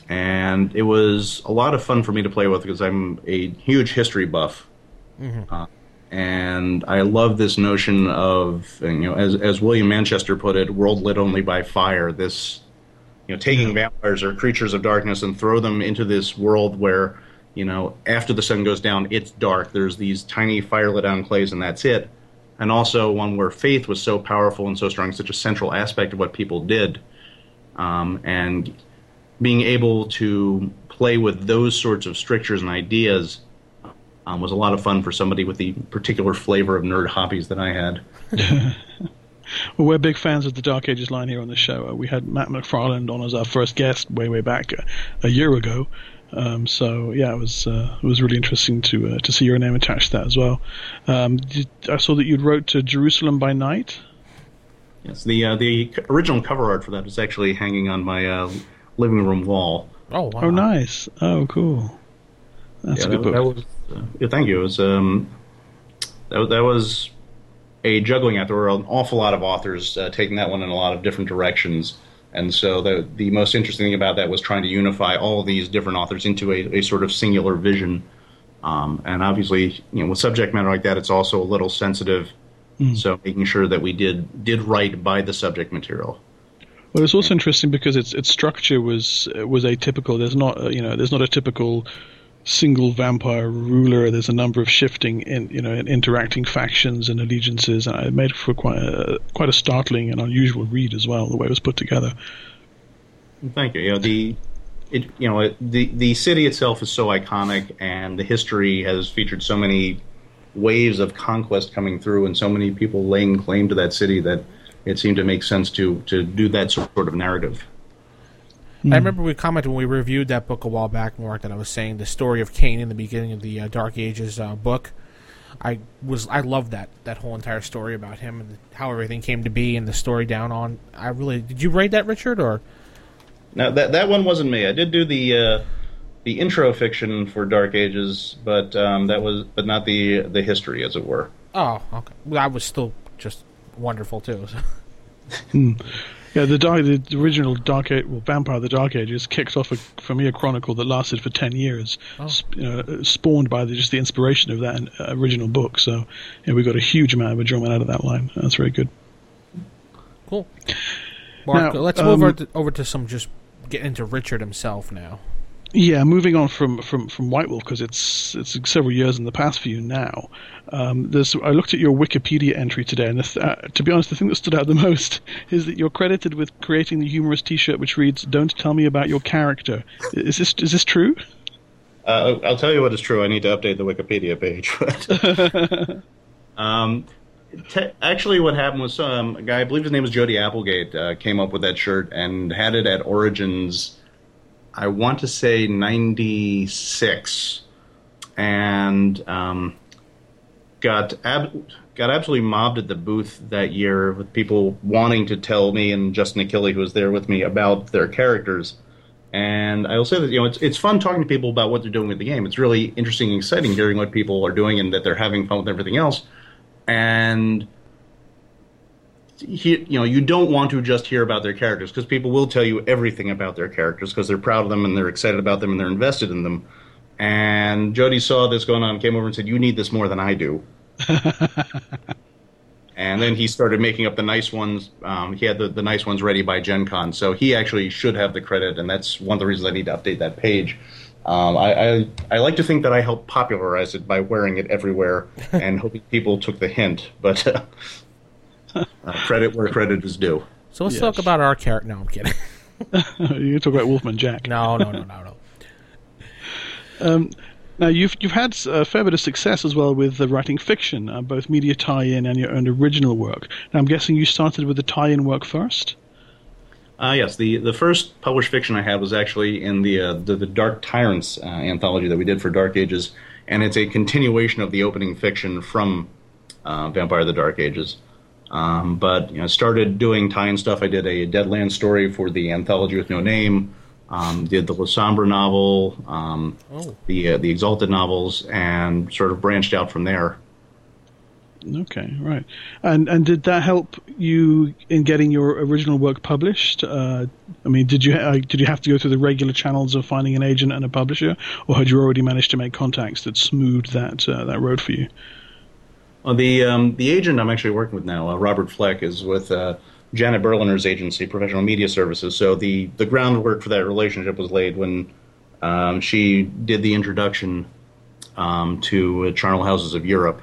And it was a lot of fun for me to play with because I'm a huge history buff and I love this notion of and, you know as as William Manchester put it, world lit only by fire. This you know taking vampires or creatures of darkness and throw them into this world where you know after the sun goes down it's dark. There's these tiny firelit enclaves and that's it. And also one where faith was so powerful and so strong, such a central aspect of what people did, um, and being able to play with those sorts of strictures and ideas um, was a lot of fun for somebody with the particular flavor of nerd hobbies that I had. <laughs> Well, we're big fans of the Dark Ages line here on the show. Uh, we had Matt McFarland on as our first guest way, way back uh, a year ago. Um, so yeah, it was uh, it was really interesting to uh, to see your name attached to that as well. Um, did, I saw that you'd wrote to Jerusalem by Night. Yes, the uh, the original cover art for that is actually hanging on my uh, living room wall. oh, wow. Oh, nice. Oh, cool. That's Yeah, a good that, book. that was uh, yeah, thank you. It was um, that, was- that was a juggling act. There were an awful lot of authors uh, taking that one in a lot of different directions. And so the the most interesting thing about that was trying to unify all these different authors into a, a sort of singular vision. Um, and obviously, you know, with subject matter like that, it's also a little sensitive. So making sure that we did did right by the subject material. Well, it's also interesting because its its structure was was atypical. There's not uh, you know there's not a typical single vampire ruler. There's a number of shifting in you know interacting factions and allegiances, and it made for quite a, quite a startling and unusual read as well. The way it was put together. Thank you. You know the. It, you know the the city itself is so iconic, and the history has featured so many waves of conquest coming through, and so many people laying claim to that city that it seemed to make sense to to do that sort of narrative. I remember we commented when we reviewed that book a while back, Mark, that I was saying the story of Cain in the beginning of the uh, Dark Ages uh, book. I was I loved that that whole entire story about him and how everything came to be and the story down on. I really did you read that, Richard, or No, that that one wasn't me. I did do the uh, the intro fiction for Dark Ages, but um, that was but not the the history, as it were. oh okay, well, that was still just wonderful too. so. Yeah, the dark, the original Dark Age, well, Vampire: The Dark Ages kicked off a, for me a chronicle that lasted for ten years, sp- you know, spawned by the, just the inspiration of that uh, original book. So, yeah, we got a huge amount of enjoyment out of that line. That's very good. Cool. Mark, Now, let's move um, over to, over to some just get into Richard himself now. Yeah, moving on from from from White Wolf because it's it's several years in the past for you now. Um, there's I looked at your Wikipedia entry today, and the th- uh, to be honest, the thing that stood out the <laughs> most is that you're credited with creating the humorous T-shirt which reads "Don't tell me about your character." Is this is this true? Uh, I'll tell you what is true. I need to update the Wikipedia page. But, <laughs> um, te- actually, what happened was um, a guy, I believe his name was Jody Applegate, uh, came up with that shirt and had it at Origins. I want to say '96, and um, got ab- got absolutely mobbed at the booth that year with people wanting to tell me and Justin Achilli, who was there with me, about their characters. And I will say that you know it's it's fun talking to people about what they're doing with the game. It's really interesting and exciting hearing what people are doing and that they're having fun with everything else. And he, you know you don't want to just hear about their characters because people will tell you everything about their characters because they're proud of them and they're excited about them and they're invested in them. And Jody saw this going on, came over and said, "You need this more than I do." <laughs> and then he started making up the nice ones. Um, he had the, the nice ones ready by Gen Con, so he actually should have the credit, and that's one of the reasons I need to update that page. Um, I, I I like to think that I helped popularize it by wearing it everywhere <laughs> and hoping people took the hint, but uh, <laughs> <laughs> uh, credit where credit is due. So let's Yes. talk about our character. No, I'm kidding. <laughs> you talk about Wolfman Jack. No, no, no, no, no. <laughs> Now you've you've had a fair bit of success as well with uh, writing fiction, uh, both media tie-in and your own original work. Now I'm guessing you started with the tie-in work first. Uh, yes, the, the first published fiction I had was actually in the uh, the, the Dark Tyrants uh, anthology that we did for Dark Ages, and it's a continuation of the opening fiction from uh, Vampire: The Dark Ages. Um, but you know, started doing tie-in stuff. I did a Deadland story for the anthology with no name. Um, did the Lasombra novel, um, Oh. the uh, the Exalted novels, and sort of branched out from there. Okay, right. And and did that help you in getting your original work published? Uh, I mean, did you uh, did you have to go through the regular channels of finding an agent and a publisher, or had you already managed to make contacts that smoothed that uh, that road for you? Well, the um, the agent I'm actually working with now, uh, Robert Fleck, is with uh, Janet Berliner's agency, Professional Media Services. So the the groundwork for that relationship was laid when um, she did the introduction um, to uh, Charnel Houses of Europe.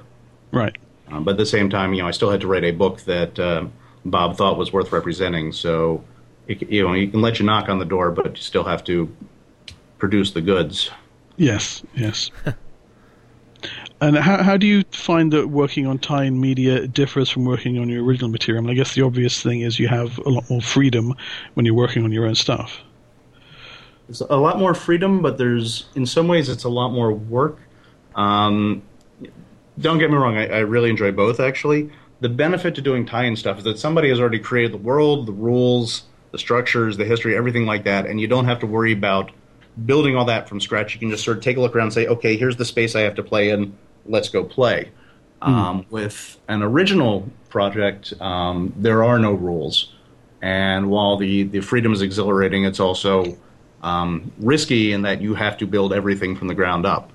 Right. Um, but at the same time, you know, I still had to write a book that uh, Bob thought was worth representing. So, it, you know, he can let you knock on the door, but you still have to produce the goods. Yes. Yes. <laughs> and how how do you find that working on tie-in media differs from working on your original material? I, mean, I guess the obvious thing is you have a lot more freedom when you're working on your own stuff. It's a lot more freedom, but there's in some ways it's a lot more work. Um, don't get me wrong, I, I really enjoy both actually. The benefit to doing tie-in stuff is that somebody has already created the world, the rules, the structures, the history, everything like that, and you don't have to worry about building all that from scratch. You can just sort of take a look around and say, okay, here's the space I have to play in. Let's go play. Um, with an original project, um, there are no rules. And while the, the freedom is exhilarating, it's also um, risky in that you have to build everything from the ground up.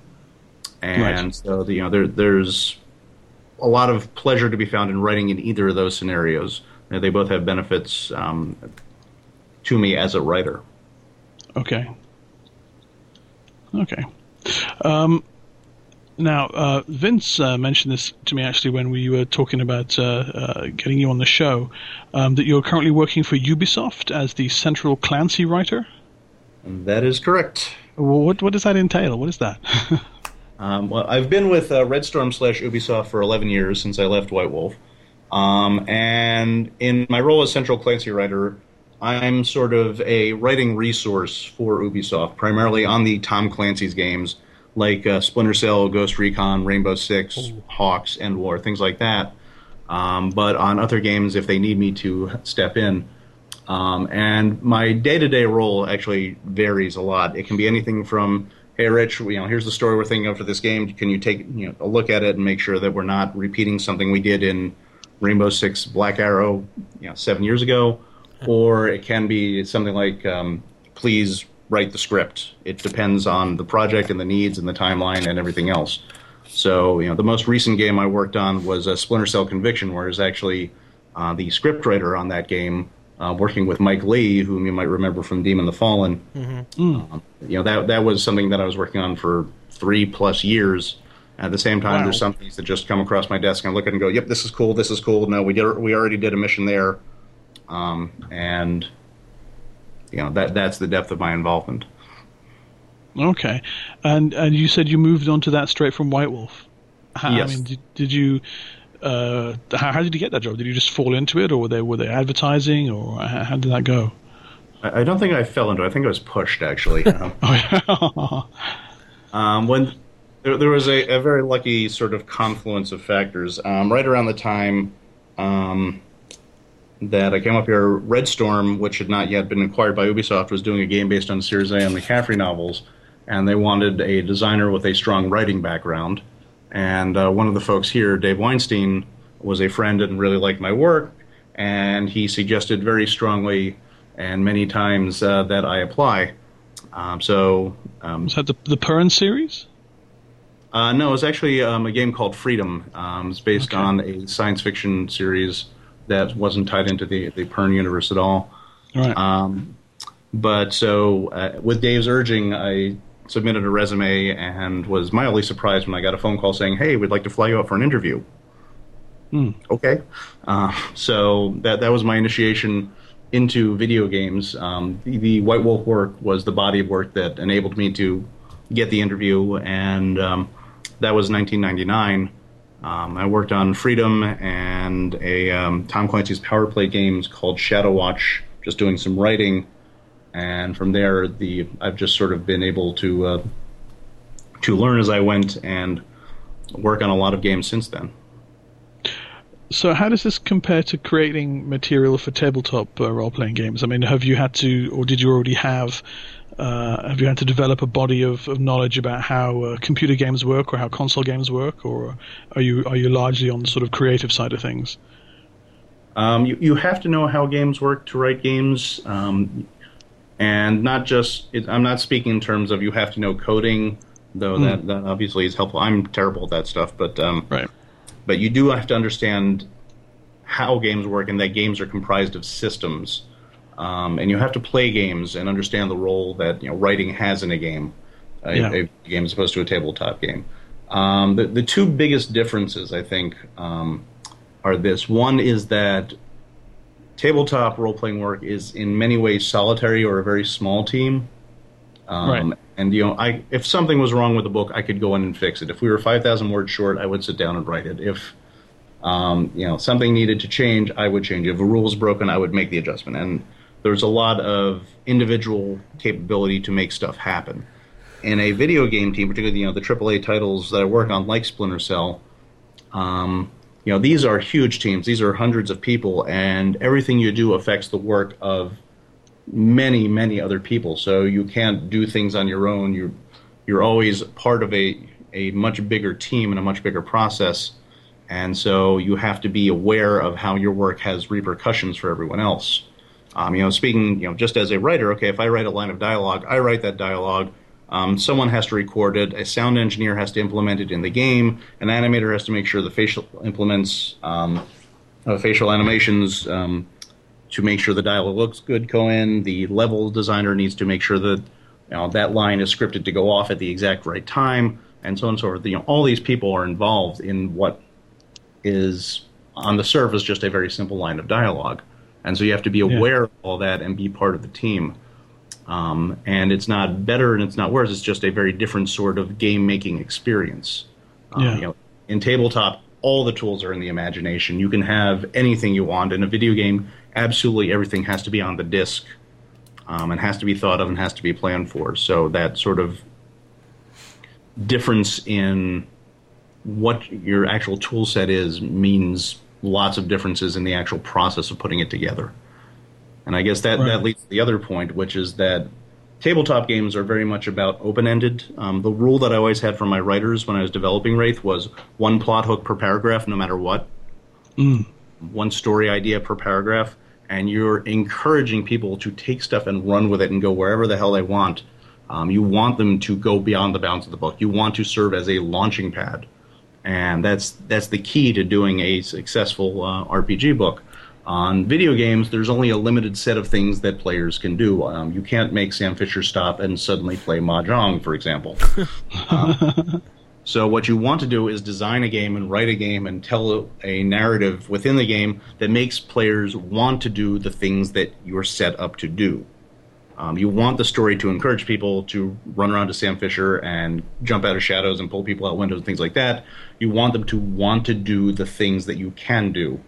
And Right. so, the, you know, there, there's a lot of pleasure to be found in writing in either of those scenarios. You know, they both have benefits um, to me as a writer. Okay. Okay. Um, now, uh, Vince uh, mentioned this to me actually when we were talking about uh, uh, getting you on the show, um, that you're currently working for Ubisoft as the central Clancy writer. That is correct. Well, what what does that entail? What is that? <laughs> Um, well, I've been with uh, Red Storm slash Ubisoft for 11 years since I left White Wolf. Um, and in my role as Central Clancy writer, I'm sort of a writing resource for Ubisoft, primarily on the Tom Clancy's games like uh, Splinter Cell, Ghost Recon, Rainbow Six, HAWX, End War, things like that. Um, but on other games, if they need me to step in. Um, and my day-to-day role actually varies a lot. It can be anything from, "Hey, Rich, you know, here's the story we're thinking of for this game. Can you take you know a look at it and make sure that we're not repeating something we did in Rainbow Six Black Arrow, you know, seven years ago?" <laughs> Or it can be something like, um, "Please write the script." It depends on the project and the needs and the timeline and everything else. So, you know, the most recent game I worked on was a Splinter Cell Conviction, where I was actually uh, the scriptwriter on that game, uh, working with Mike Lee, whom you might remember from Demon the Fallen. Um, you know, that that was something that I was working on for three plus years. At the same time, Wow. there's some things that just come across my desk, and I look at it and go, "Yep, this is cool. This is cool." No, we did, we already did a mission there, um, and you know that that's the depth of my involvement. okay, and and you said you moved on to that straight from White Wolf. How, Yes. I mean, did, did you? Uh, how, how did you get that job? Did you just fall into it, or were they were they advertising, or how, how did that go? I, I don't think I fell into. it. I think I was pushed actually. <laughs> Um, Um, when there, there was a, a very lucky sort of confluence of factors. Um, right around the time um, that I came up here, Red Storm, which had not yet been acquired by Ubisoft, was doing a game based on Sears A and McCaffrey novels, and they wanted a designer with a strong writing background. And uh, one of the folks here, Dave Weinstein, was a friend and really liked my work, and he suggested very strongly and many times uh, that I apply. Um, so um, was that the the Pern series? uh, no, it was actually um, a game called Freedom. Um, it's based Okay. on a science fiction series that wasn't tied into the the Pern universe at all. All right. Um, but so, uh, with Dave's urging, I submitted a resume and was mildly surprised when I got a phone call saying, "Hey, we'd like to fly you out for an interview." Okay, uh, so that that was my initiation into video games. Um, the, the White Wolf work was the body of work that enabled me to get the interview, and um, that was 1999. Um, I worked on Freedom and a um, Tom Clancy's Power Play games called Shadow Watch, just doing some writing, and from there, the I've just sort of been able to uh, to learn as I went and work on a lot of games since then. So, how does this compare to creating material for tabletop uh, role-playing games? I mean, have you had to, or did you already have, uh, have you had to develop a body of, of knowledge about how uh, computer games work or how console games work, or are you are you largely on the sort of creative side of things? Um, you, you have to know how games work to write games, um, and not just. It, I'm not speaking in terms of you have to know coding, though that, that obviously is helpful. I'm terrible at that stuff, but um, Right. but you do have to understand how games work and that games are comprised of systems. Um, and you have to play games and understand the role that you know writing has in a game, a, Yeah. a game as opposed to a tabletop game. Um, the the two biggest differences, I think, um, are this: one is that tabletop role playing work is in many ways solitary or a very small team. Um, Right. And you know, I if something was wrong with the book, I could go in and fix it. If we were five thousand words short, I would sit down and write it. If um, you know something needed to change, I would change. it. If a rule was broken, I would make the adjustment. And there's a lot of individual capability to make stuff happen. In a video game team, particularly you know the AAA titles that I work on, like Splinter Cell, um, you know these are huge teams. These are hundreds of people, and everything you do affects the work of many, many other people. So you can't do things on your own. You're you're always part of a a much bigger team and a much bigger process, and so you have to be aware of how your work has repercussions for everyone else. Um, you know, speaking, you know, just as a writer, okay, if I write a line of dialogue, I write that dialogue. Um, someone has to record it. A sound engineer has to implement it in the game. An animator has to make sure the facial implements um, uh, facial animations um, to make sure the dialogue looks good Cohen. The level designer needs to make sure that you know, that line is scripted to go off at the exact right time, and so on and so forth. You know, all these people are involved in what is on the surface just a very simple line of dialogue, and so you have to be aware of all that and be part of the team. Um, and it's not better and it's not worse. It's just a very different sort of game making experience. Um, Yeah. you know, in tabletop, all the tools are in the imagination. You can have anything you want. In a video game, absolutely everything has to be on the disc um, and has to be thought of and has to be planned for. So that sort of difference in what your actual tool set is means lots of differences in the actual process of putting it together. And I guess that, Right. that leads to the other point, which is that tabletop games are very much about open ended. Um, the rule that I always had for my writers when I was developing Wraith was one plot hook per paragraph, no matter what, one story idea per paragraph. And you're encouraging people to take stuff and run with it and go wherever the hell they want. Um, you want them to go beyond the bounds of the book. You want to serve as a launching pad and that's that's the key to doing a successful uh, RPG book. On video games, there's only a limited set of things that players can do. Um, you can't make Sam Fisher stop and suddenly play mahjong, for example. <laughs> Um, so what you want to do is design a game and write a game and tell a narrative within the game that makes players want to do the things that you're set up to do. Um, you want the story to encourage people to run around to Sam Fisher and jump out of shadows and pull people out windows and things like that. You want them to want to do the things that you can do.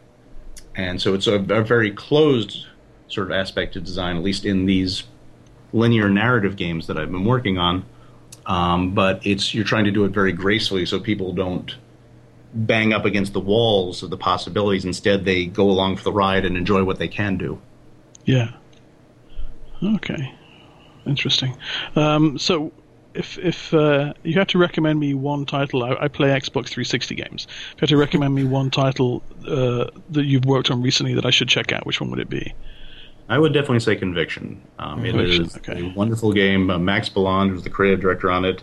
And so it's a, a very closed sort of aspect to design, at least in these linear narrative games that I've been working on. Um, but it's you're trying to do it very gracefully so people don't bang up against the walls of the possibilities. Instead, they go along for the ride and enjoy what they can do. Yeah. Okay. Interesting. Um, so, if if uh, you had to recommend me one title, I, I play Xbox 360 games. If you had to recommend me one title uh, that you've worked on recently that I should check out, which one would it be? I would definitely say Conviction. Um, it Conviction, is okay. a wonderful game. Uh, Max Béland, who's the creative director on it,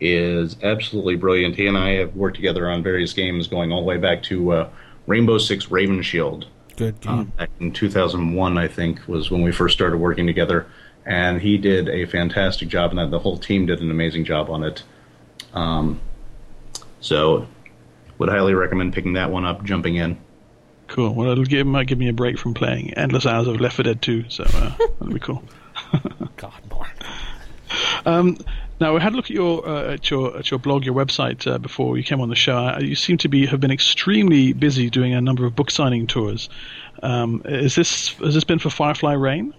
is absolutely brilliant. He and I have worked together on various games going all the way back to uh, Rainbow Six Raven Shield. Good game. Uh, back in 2001, I think, was when we first started working together. And he did a fantastic job, and the whole team did an amazing job on it. Um, so, would highly recommend picking that one up, jumping in. Cool. Well, it'll give might give me a break from playing endless hours of Left 4 Dead 2, so uh, that'll be cool. <laughs> God, more. Um, now, I had a look at your uh, at your at your blog, your website uh, before you came on the show. Uh, You seem to be have been extremely busy doing a number of book signing tours. Um, is this has this been for Firefly Rain?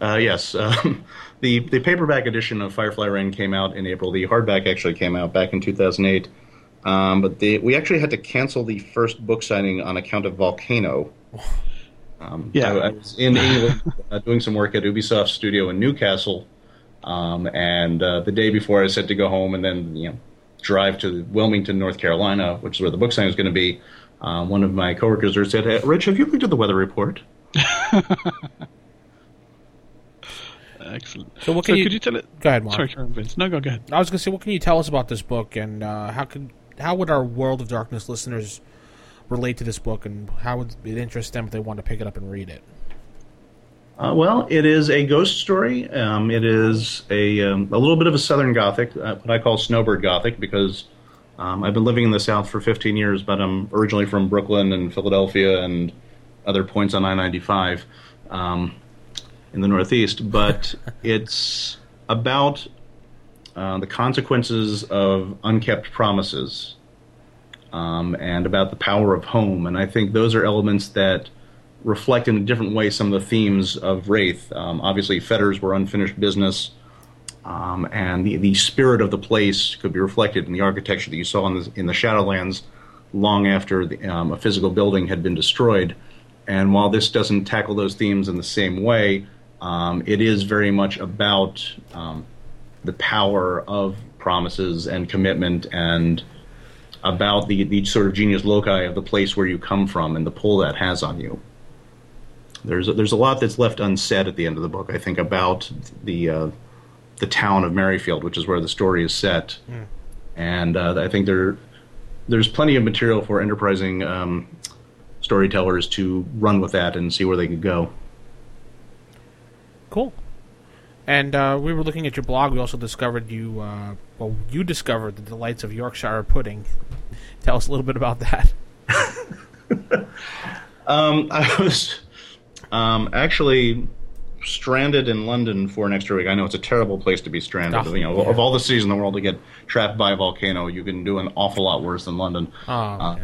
Uh, yes, <laughs> um, the the paperback edition of Firefly Rain came out in April. The hardback actually came out back in 2008, um, but the, we actually had to cancel the first book signing on account of Volcano. Um, Yeah. I, I was in England uh, doing some work at Ubisoft Studio in Newcastle, um, and uh, the day before I said to go home and then you know drive to Wilmington, North Carolina, which is where the book signing was going to be. Um, one of my coworkers there said, hey, "Rich, have you looked at the weather report?" <laughs> Excellent. So what can you- could you tell it? Go ahead, Mark. Sorry, Karen Vince. No, go go ahead. I was going to say, what can you tell us about this book, and uh, how could how would our World of Darkness listeners relate to this book, and how would it interest them if they want to pick it up and read it? Uh, well, it is a ghost story. Um, it is a um, a little bit of a Southern Gothic, uh, what I call snowbird Gothic, because um, I've been living in the South for 15 years, but I'm originally from Brooklyn and Philadelphia and other points on I-95 um, in the Northeast. But <laughs> it's about uh, the consequences of unkept promises um, and about the power of home. And I think those are elements that reflect in a different way some of the themes of Wraith. Um, obviously, fetters were unfinished business, um, and the, the spirit of the place could be reflected in the architecture that you saw in the, in the Shadowlands long after the, um, a physical building had been destroyed. And while this doesn't tackle those themes in the same way, um, it is very much about um, the power of promises and commitment and about the, the sort of genius loci of the place where you come from and the pull that has on you. There's there's a lot that's left unsaid at the end of the book. I think about the uh, the town of Merrifield, which is where the story is set, and uh, I think there there's plenty of material for enterprising um, storytellers to run with that and see where they could go. Cool. And uh, we were looking at your blog. We also discovered you. Uh, well, you discovered the delights of Yorkshire pudding. Tell us a little bit about that. <laughs> Um, I was um, actually stranded in London for an extra week. I know it's a terrible place to be stranded. Oh, you know, yeah. of all the cities in the world to get trapped by a volcano, you can do an awful lot worse than London. Oh, Uh,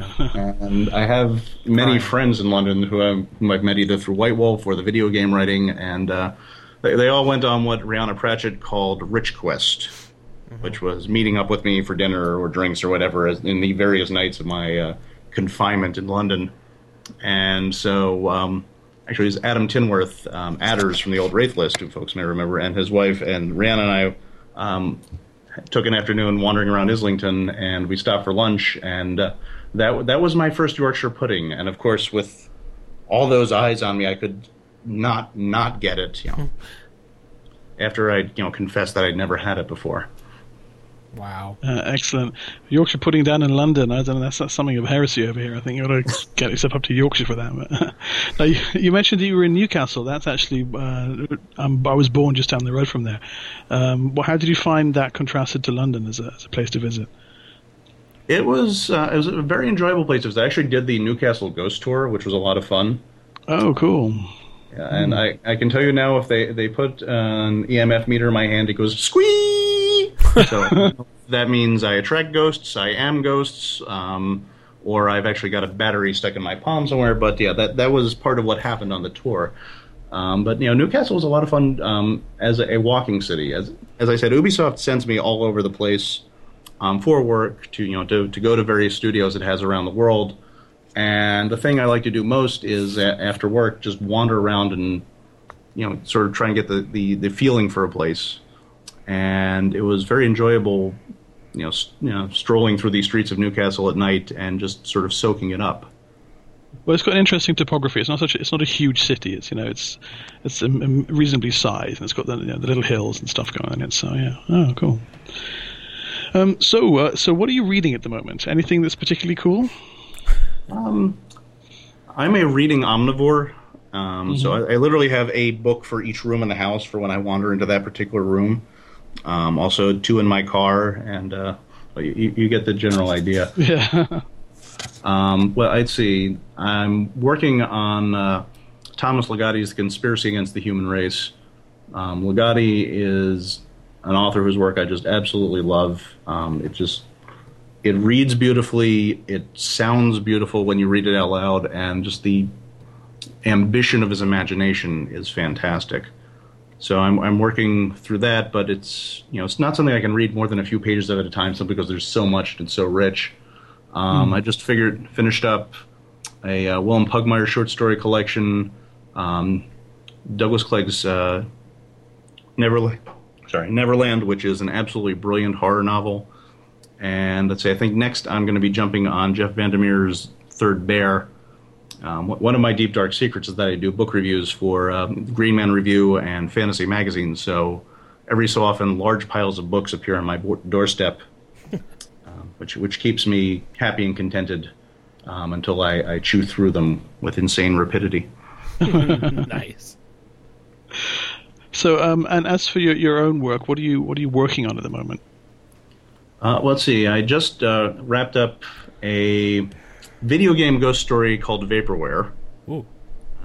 and I have many friends in London who, I, I've met either through White Wolf or the video game writing, and uh, they, they all went on what Rhianna Pratchett called Rich Quest, which was meeting up with me for dinner or drinks or whatever as- in the various nights of my uh, confinement in London. And so, um, actually, it was Adam Tinworth, um, Adders from the old Wraith list, who folks may remember, and his wife and Rhianna and I um, took an afternoon wandering around Islington, and we stopped for lunch, and uh, that that was my first Yorkshire pudding. And of course, with all those eyes on me, I could not not get it. You know, after I you know confessed that I'd never had it before. Wow. Uh, excellent. Yorkshire pudding down in London. I don't know. That's, that's something of heresy over here. I think you ought to <laughs> get yourself up to Yorkshire for that. But, <laughs> now, you, you mentioned that you were in Newcastle. That's actually. Uh, um, I was born just down the road from there. Um, well, how did you find that contrasted to London as a, as a place to visit? It was uh, it was a very enjoyable place. I actually did the Newcastle Ghost Tour, which was a lot of fun. Oh, cool. Yeah, and I, I can tell you now if they, they put an EMF meter in my hand, it goes So <laughs> that means I attract ghosts, I am ghosts, um, or I've actually got a battery stuck in my palm somewhere. But yeah, that that was part of what happened on the tour. Um, but you know, Newcastle was a lot of fun um, as a, a walking city. As as I said, Ubisoft sends me all over the place um, for work to you know to, to go to various studios it has around the world. And the thing I like to do most is a- after work, just wander around and you know sort of try and get the, the, the feeling for a place. And it was very enjoyable, you know, you know, strolling through these streets of Newcastle at night and just sort of soaking it up. Well, it's got an interesting topography. It's not such. A, it's not a huge city. It's you know, it's it's um, um, reasonably sized, and it's got the, you know, the little hills and stuff going on in it. So yeah, oh cool. Um, so uh, so what are you reading at the moment? Anything that's particularly cool? I'm a reading omnivore, um, so I, I literally have a book for each room in the house for when I wander into that particular room. Um, also, two in my car, and uh, you, you get the general idea. <laughs> Yeah. Um, well, I'd see. I'm working on uh, Thomas Ligotti's The Conspiracy Against the Human Race. Um, Ligatti is an author whose work I just absolutely love. Um, it just it reads beautifully. It sounds beautiful when you read it out loud, and just the ambition of his imagination is fantastic. So I'm I'm working through that, but it's you know it's not something I can read more than a few pages of at a time, simply because there's so much and so rich. Um, I just figured finished up a uh, Wilum Pugmire short story collection, um, Douglas Clegg's uh, Neverland, sorry Neverland, which is an absolutely brilliant horror novel. And let's see, I think next I'm going to be jumping on Jeff Vandermeer's Third Bear. Um, one of my deep dark secrets is that I do book reviews for um, Green Man Review and Fantasy Magazine. So every so often, large piles of books appear on my doorstep, <laughs> um, which which keeps me happy and contented um, until I, I chew through them with insane rapidity. <laughs> nice. So um, and as for your, your own work, what are you what are you working on at the moment? Uh, let's see. I just uh, wrapped up a video game ghost story called Vaporware. Ooh.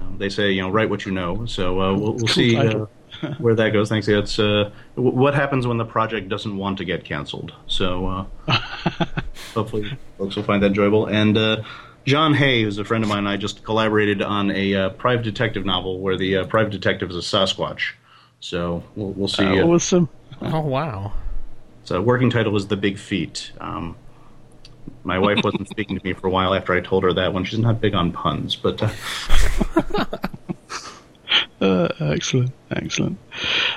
Um, they say you know write what you know, so uh, we'll, we'll see uh, <laughs> where that goes. Thanks. Yeah, it's uh, w- what happens when the project doesn't want to get canceled. So uh, <laughs> hopefully folks will find that enjoyable. And uh, John Hay, who's a friend of mine, and I just collaborated on a uh, private detective novel where the uh, private detective is a Sasquatch. So we'll, we'll see. Uh, uh, awesome. Oh wow. so working title is The Big Feet. Um, my wife wasn't speaking to me for a while after I told her that one. She's not big on puns, but uh, <laughs> Uh, excellent, excellent.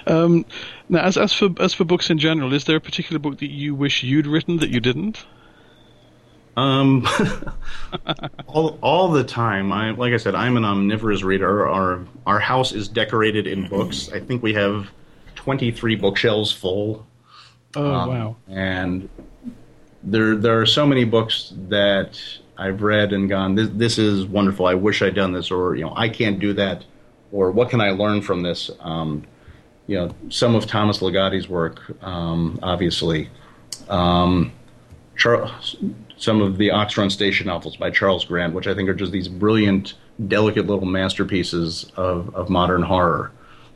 Um, now, as as for as for books in general, is there a particular book that you wish you'd written that you didn't? Um, <laughs> all, all the time. I like I said, I'm an omnivorous reader. Our our house is decorated in books. I think we have 23 bookshelves full, Oh Um, wow. and there there are so many books that I've read and gone. This this is wonderful. I wish I'd done this, or you know, I can't do that, or what can I learn from this? Um, you know, some of Thomas Ligotti's work, um, obviously. Um, Charles, some of the Oxrun Station novels by Charles Grant, which I think are just these brilliant, delicate little masterpieces of, of modern horror.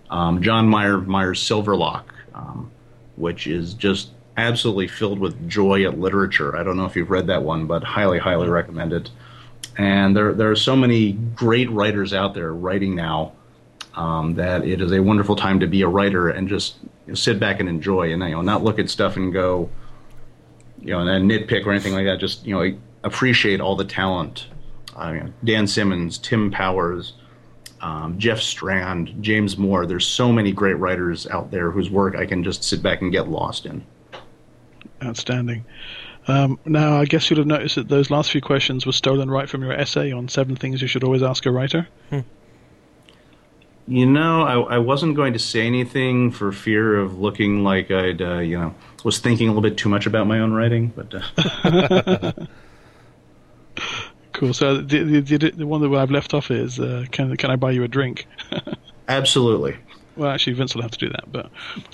Um, John Myers Myers' Silverlock, um, which is just absolutely filled with joy at literature. I don't know if you've read that one, but highly, highly recommend it. And there, there are so many great writers out there writing now um, that it is a wonderful time to be a writer and just you know, sit back and enjoy and you know not look at stuff and go, you know, and nitpick or anything like that. Just you know appreciate all the talent. I mean, Dan Simmons, Tim Powers, um, Jeff Strand, James Moore. There's so many great writers out there whose work I can just sit back and get lost in. Outstanding. Um, now, I guess you'll have noticed that those last few questions were stolen right from your essay on seven things you should always ask a writer. You know, I, I wasn't going to say anything for fear of looking like I'd, uh, you know, was thinking a little bit too much about my own writing. But uh, <laughs> Cool. So the, the, the, the one that I've left off is uh, can can I buy you a drink? <laughs> absolutely. Well, actually, Vince will have to do that, but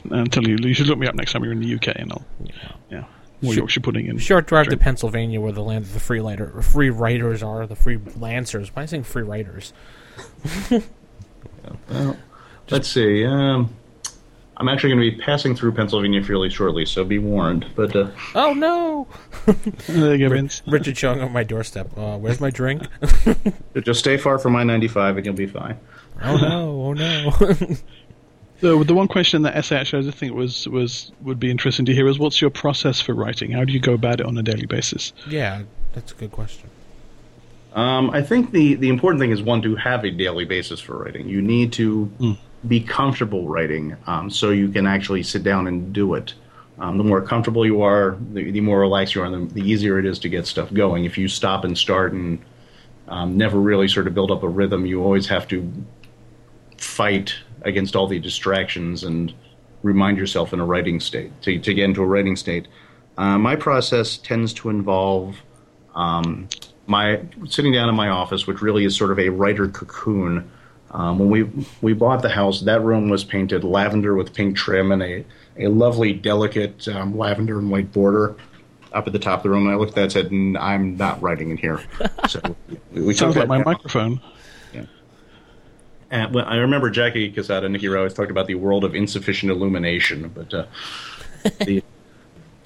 until you you should look me up next time you're in the UK, and I'll yeah, more Yorkshire pudding in. Short drive to. Pennsylvania, where the land of the free lighter, free writers are, the free lancers. Why am I saying free writers? <laughs> Well, let's see. Um, I'm actually going to be passing through Pennsylvania fairly shortly, so be warned. But uh, Oh no! There you go, Vince. Richard showing up at my doorstep. Uh, where's my drink? <laughs> just stay far from I-95 and you'll be fine. oh no! Oh no! <laughs> So the one question in that essay actually I think was was would be interesting to hear is what's your process for writing? How do you go about it on a daily basis? yeah, that's a good question. Um, I think the, the important thing is one to have a daily basis for writing. You need to be comfortable writing, um, so you can actually sit down and do it. Um, the more comfortable you are, the, the more relaxed you are, the, the easier it is to get stuff going. If you stop and start and um, never really sort of build up a rhythm, you always have to fight against all the distractions and remind yourself in a writing state to, to get into a writing state. Uh, my process tends to involve um, my sitting down in my office, which really is sort of a writer cocoon. Um, when we we bought the house, that room was painted lavender with pink trim and a a lovely, delicate um, lavender and white border up at the top of the room. And I looked at that and said, "N- "I'm not writing in here." So we, we Sounds took like my down. microphone. And when, I remember Jackie Cassada and Nicky Rea always talked about the world of insufficient illumination, but uh, <laughs> the,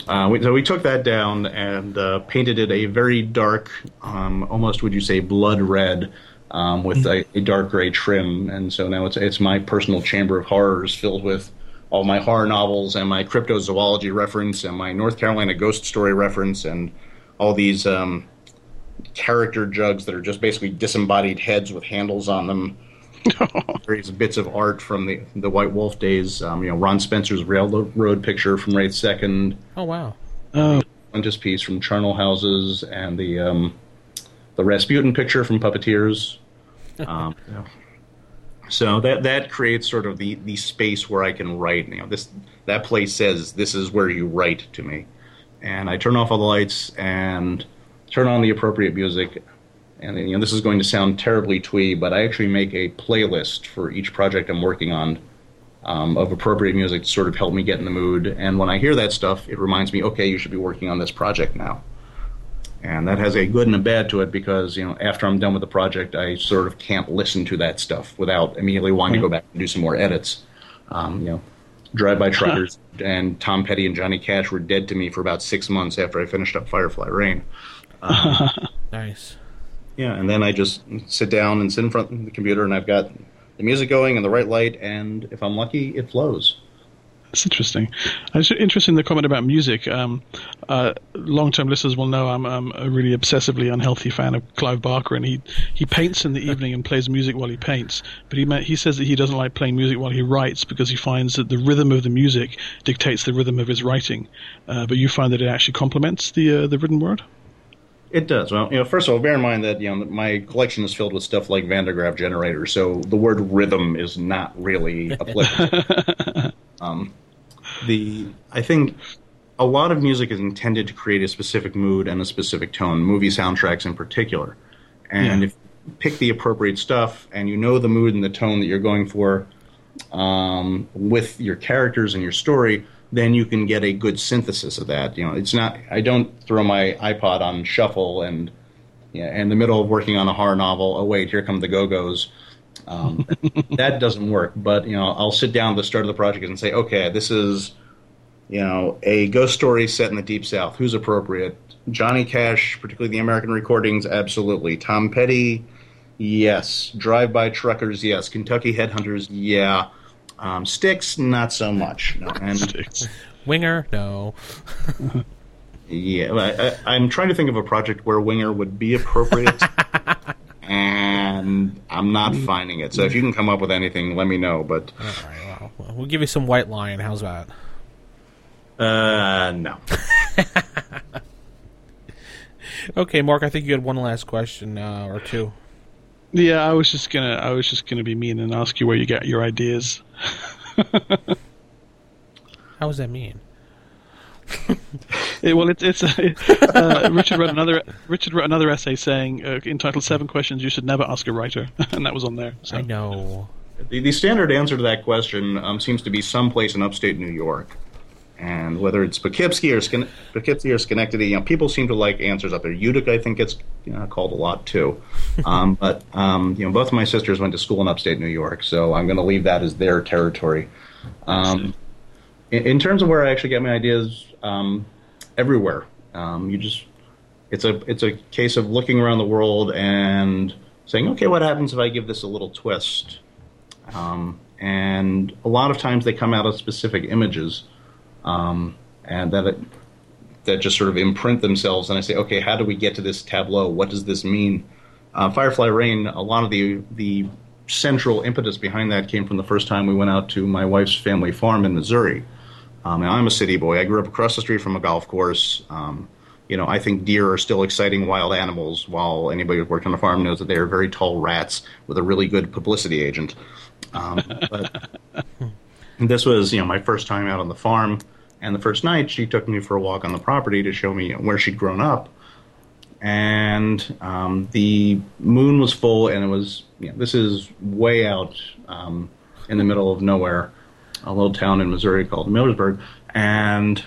uh, we, so we took that down and uh, painted it a very dark, um, almost would you say blood red, um, with a, a dark gray trim. And so now it's it's my personal chamber of horrors filled with all my horror novels and my cryptozoology reference and my North Carolina ghost story reference and all these um, character jugs that are just basically disembodied heads with handles on them <laughs> various bits of art from the the White Wolf days. Um, you know, Ron Spencer's railroad picture from Wraith Second, Oh wow! Oh, Apprentice piece from Charnel Houses, and the um, the Rasputin picture from Puppeteers. <laughs> Um, you know. So that that creates sort of the, the space where I can write. You know, this that place says this is where you write to me, and I turn off all the lights and turn on the appropriate music. And you know, this is going to sound terribly twee, but I actually make a playlist for each project I'm working on um, of appropriate music to sort of help me get in the mood. And when I hear that stuff, it reminds me, okay, you should be working on this project now. And that has a good and a bad to it because you know after I'm done with the project, I sort of can't listen to that stuff without immediately wanting to go back and do some more edits. Um, you know, Drive By Truckers and Tom Petty and Johnny Cash were dead to me for about six months after I finished up Firefly Rain. <laughs> Nice. Yeah, and then I just sit down and sit in front of the computer, and I've got the music going and the right light, and if I'm lucky, it flows. that's interesting. It's interesting the comment about music. Um, uh, long-term listeners will know I'm, I'm a really obsessively unhealthy fan of Clive Barker, and he he paints in the <laughs> evening and plays music while he paints. But he he says that he doesn't like playing music while he writes because he finds that the rhythm of the music dictates the rhythm of his writing. Uh, but you find that it actually complements the uh, the written word. It does. Well, you know, first of all, bear in mind that you know my collection is filled with stuff like Van de Graaff generators, so the word rhythm is not really applicable. <laughs> um, the I think a lot of music is intended to create a specific mood and a specific tone, movie soundtracks in particular. And Yeah. if you pick the appropriate stuff and you know the mood and the tone that you're going for um, with your characters and your story, then you can get a good synthesis of that. You know, it's not. I don't throw my iPod on shuffle and yeah, in the middle of working on a horror novel. Oh wait, here come the Go Go's. Um, <laughs> that doesn't work. But you know, I'll sit down at the start of the project and say, okay, this is you know a ghost story set in the deep south. Who's appropriate? Johnny Cash, particularly the American recordings, absolutely. Tom Petty, yes. Drive-by truckers, yes. Kentucky headhunters, yeah. Um, Styx, not so much. No. <laughs> And Styx. Winger, no. <laughs> yeah, I, I, I'm trying to think of a project where Winger would be appropriate, <laughs> and I'm not finding it. So if you can come up with anything, let me know. But All right, well, well, we'll give you some White Lion. How's that? uh, no. Okay, Mark. I think you had one last question uh, or two. Yeah, I was just gonna I was just gonna be mean and ask you where you get your ideas. <laughs> How does that mean? <laughs> Eh, well, it's it's uh, Richard wrote another Richard wrote another essay saying uh, entitled Seven Questions You Should Never Ask a Writer, <laughs> and that was on there. So. I know. The, the standard answer to that question um, seems to be someplace in upstate New York. And whether it's Poughkeepsie or, Skin- Poughkeepsie or Schenectady, you know, people seem to like answers out there. Utica, I think, gets you know, called a lot too. <laughs> Um, but um, you know, both of my sisters went to school in upstate New York, so I'm going to leave that as their territory. Um, in, in terms of where I actually get my ideas, um, everywhere. Um, you just it's a it's a case of looking around the world and saying, okay, what happens if I give this a little twist? Um, and a lot of times they come out of specific images, um, and that it, that just sort of imprint themselves. And I say, okay, how do we get to this tableau? What does this mean? Uh, Firefly Rain. A lot of the the central impetus behind that came from the first time we went out to my wife's family farm in Missouri. Um, and I'm a city boy. I grew up across the street from a golf course. Um, you know, I think deer are still exciting wild animals, while anybody who's worked on a farm knows that they are very tall rats with a really good publicity agent. Um, but <laughs> this was, you know, my first time out on the farm, and the first night she took me for a walk on the property to show me where she'd grown up. And um, the moon was full, and it was, you know, this is way out um, in the middle of nowhere, a little town in Missouri called Millersburg, and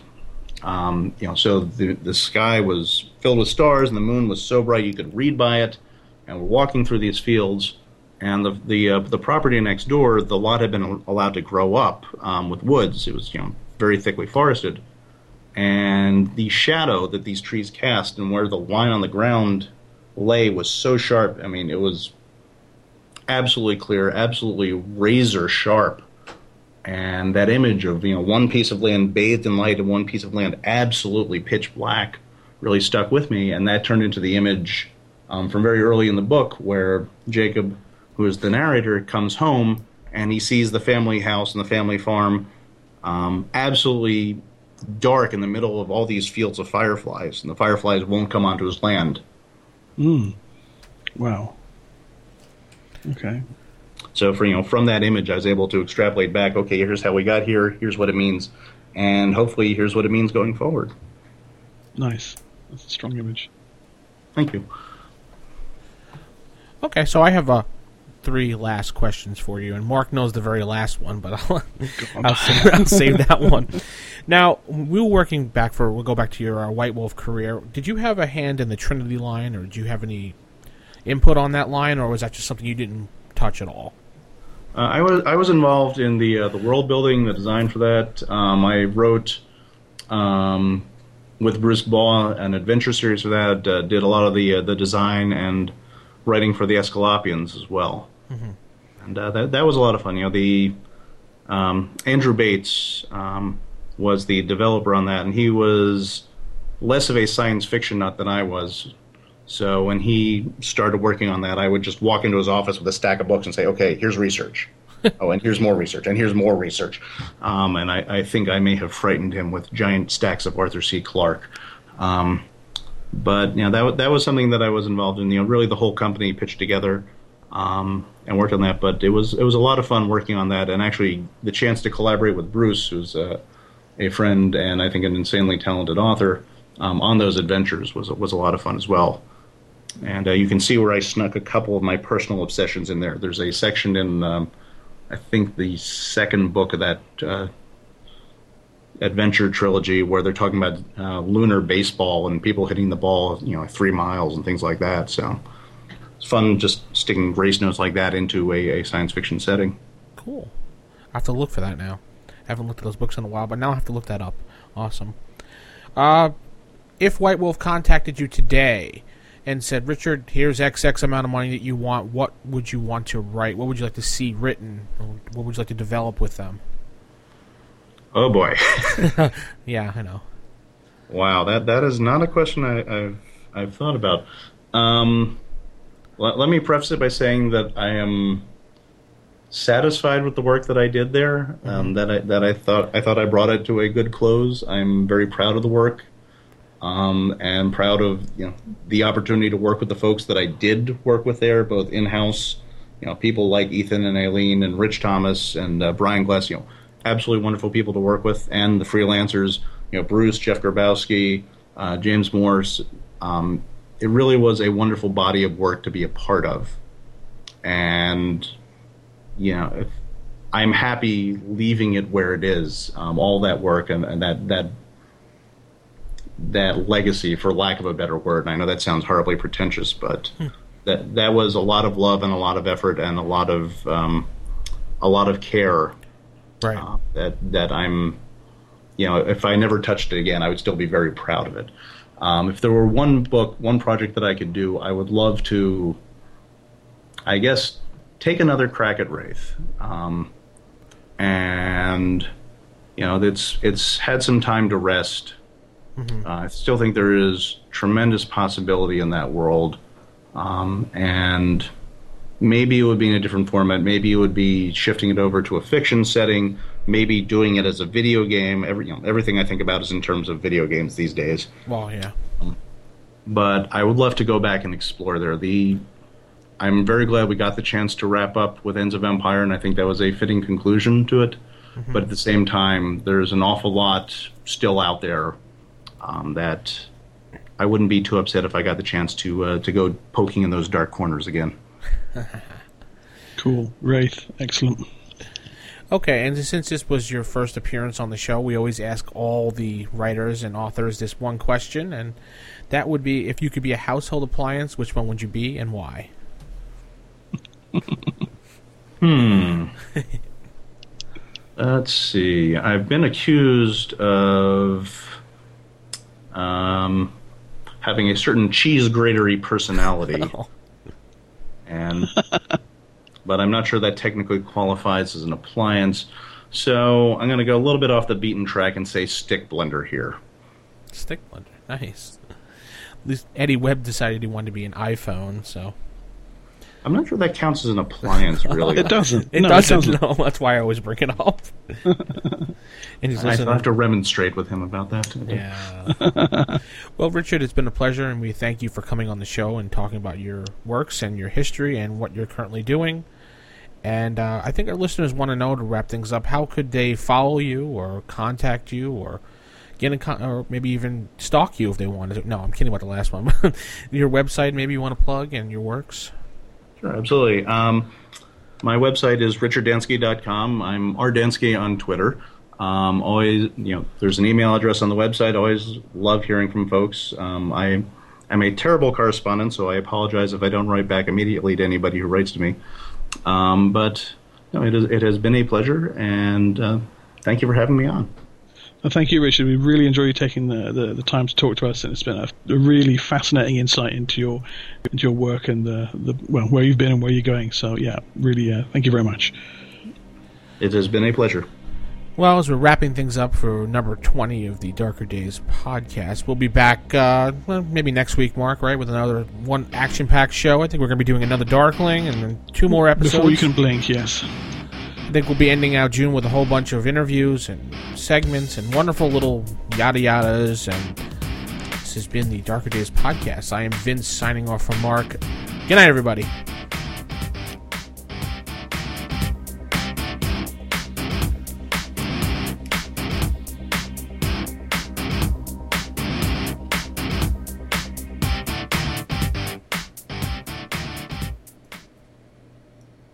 um, you know, so the the sky was filled with stars, and the moon was so bright you could read by it. And we're walking through these fields, and the the uh, the property next door, the lot had been allowed to grow up um, with woods. It was you know very thickly forested, and the shadow that these trees cast and where the line on the ground lay was so sharp. I mean, it was absolutely clear, absolutely razor sharp and that image of you know one piece of land bathed in light and one piece of land absolutely pitch black really stuck with me and that turned into the image um, from very early in the book where jacob who is the narrator comes home and he sees the family house and the family farm um, absolutely dark in the middle of all these fields of fireflies and the fireflies won't come onto his land Mm. Wow. Okay. So for you know from that image, I was able to extrapolate back. Okay, here's how we got here. Here's what it means, and hopefully here's what it means going forward. Nice. That's a strong image. Thank you. Okay, so I have uh, three last questions for you, and Mark knows the very last one, but I'll, I'll, save, I'll save that one. Now, we were working back for. We'll go back to your uh, White Wolf career. Did you have a hand in the Trinity line, or did you have any input on that line, or was that just something you didn't touch at all? Uh, I was I was involved in the uh, the world building, the design for that. Um, I wrote um, with Bruce Baugh an adventure series for that. Uh, did a lot of the uh, the design and writing for the Aesculapians as well, and uh, that that was a lot of fun. You know, the um, Andrew Bates um, was the developer on that, and he was less of a science fiction nut than I was. So when he started working on that, I would just walk into his office with a stack of books and say, "Okay, here's research. <laughs> oh, and here's more research, and here's more research." Um, and I, I think I may have frightened him with giant stacks of Arthur C. Clarke. Um, but you know that that was something that I was involved in. You know, really the whole company pitched together um, and worked on that. But it was it was a lot of fun working on that, and actually the chance to collaborate with Bruce, who's uh, a friend and I think an insanely talented author, um, on those adventures was was a lot of fun as well. And uh, you can see where I snuck a couple of my personal obsessions in there. There's a section in, um, I think, the second book of that uh, adventure trilogy where they're talking about uh, lunar baseball and people hitting the ball, you know, three miles and things like that. So fun just sticking race notes like that into a, a science fiction setting. Cool. I have to look for that now. I haven't looked at those books in a while, but now I have to look that up. Awesome. Uh, if White Wolf contacted you today and said, Richard, here's XX amount of money that you want, what would you want to write? What would you like to see written? What would you like to develop with them? Oh boy. <laughs> Yeah, I know. Wow, that that is not a question I, I've I've thought about. Um, let, let me preface it by saying that I am satisfied with the work that I did there. Um, that I that I thought I thought I brought it to a good close. I'm very proud of the work, um, and proud of you know the opportunity to work with the folks that I did work with there, both in house. You know, people like Ethan and Aileen and Rich Thomas and uh, Brian Glass. You know, absolutely wonderful people to work with, and the freelancers. You know, Bruce, Jeff Grabowski, uh, James Morse. Um, it really was a wonderful body of work to be a part of, and you know, if, I'm happy leaving it where it is. Um, all that work and, and that that that legacy, for lack of a better word. And I know that sounds horribly pretentious, but that that was a lot of love and a lot of effort and a lot of um, a lot of care Right. uh, that that I'm, you know, if I never touched it again, I would still be very proud of it. Um, if there were one book, one project that I could do, I would love to, I guess, take another crack at Wraith, um, and you know, it's it's had some time to rest. Uh, I still think there is tremendous possibility in that world, um, and maybe it would be in a different format. Maybe it would be shifting it over to a fiction setting. Maybe doing it as a video game. Every, you know, everything I think about is in terms of video games these days. Well, yeah. But I would love to go back and explore there. The I'm very glad we got the chance to wrap up with Ends of Empire, and I think that was a fitting conclusion to it. But at the same time, there's an awful lot still out there um, that I wouldn't be too upset if I got the chance to uh, to go poking in those dark corners again. <laughs> Cool. Wraith. Excellent. Okay, and since this was your first appearance on the show, we always ask all the writers and authors this one question, and that would be if you could be a household appliance, which one would you be and why? <laughs> Hmm. Let's see. I've been accused of um, having a certain cheese gratery personality, <laughs> and <laughs> but I'm not sure that technically qualifies as an appliance. So I'm going to go a little bit off the beaten track and say stick blender here. Stick blender. Nice. At least Eddie Webb decided he wanted to be an iPhone, so I'm not sure that counts as an appliance, <laughs> really. It doesn't. it no, doesn't. It doesn't. No, that's why I always bring it up. <laughs> and he's I have to remonstrate with him about that. Yeah. <laughs> well, Richard, it's been a pleasure, and we thank you for coming on the show and talking about your works and your history and what you're currently doing. And uh, I think our listeners want to know to wrap things up. How could they follow you or contact you or get in con- or maybe even stalk you if they wanted to? No, I'm kidding about the last one. <laughs> your website, maybe you want to plug and your works. Sure, absolutely. Um, my website is richarddansky.com. I'm rdansky on Twitter. Um, always, you know, there's an email address on the website. Always love hearing from folks. Um, I am a terrible correspondent, so I apologize if I don't write back immediately to anybody who writes to me. Um, but no, it, is, it has been a pleasure, and uh, thank you for having me on. Well, thank you, Richard. We really enjoy you taking the, the, the time to talk to us, and it's been a, a really fascinating insight into your into your work and the, the well where you've been and where you're going. So yeah, really, uh, thank you very much. It has been a pleasure. Well, as we're wrapping things up for number 20 of the Darker Days podcast, we'll be back uh, well, maybe next week, Mark, right, with another one action packed show. I think we're going to be doing another Darkling and then two more episodes. Before you can blink, yes. I think we'll be ending out June with a whole bunch of interviews and segments and wonderful little yada yadas and this has been the Darker Days podcast. I am Vince signing off from Mark. Good night, everybody.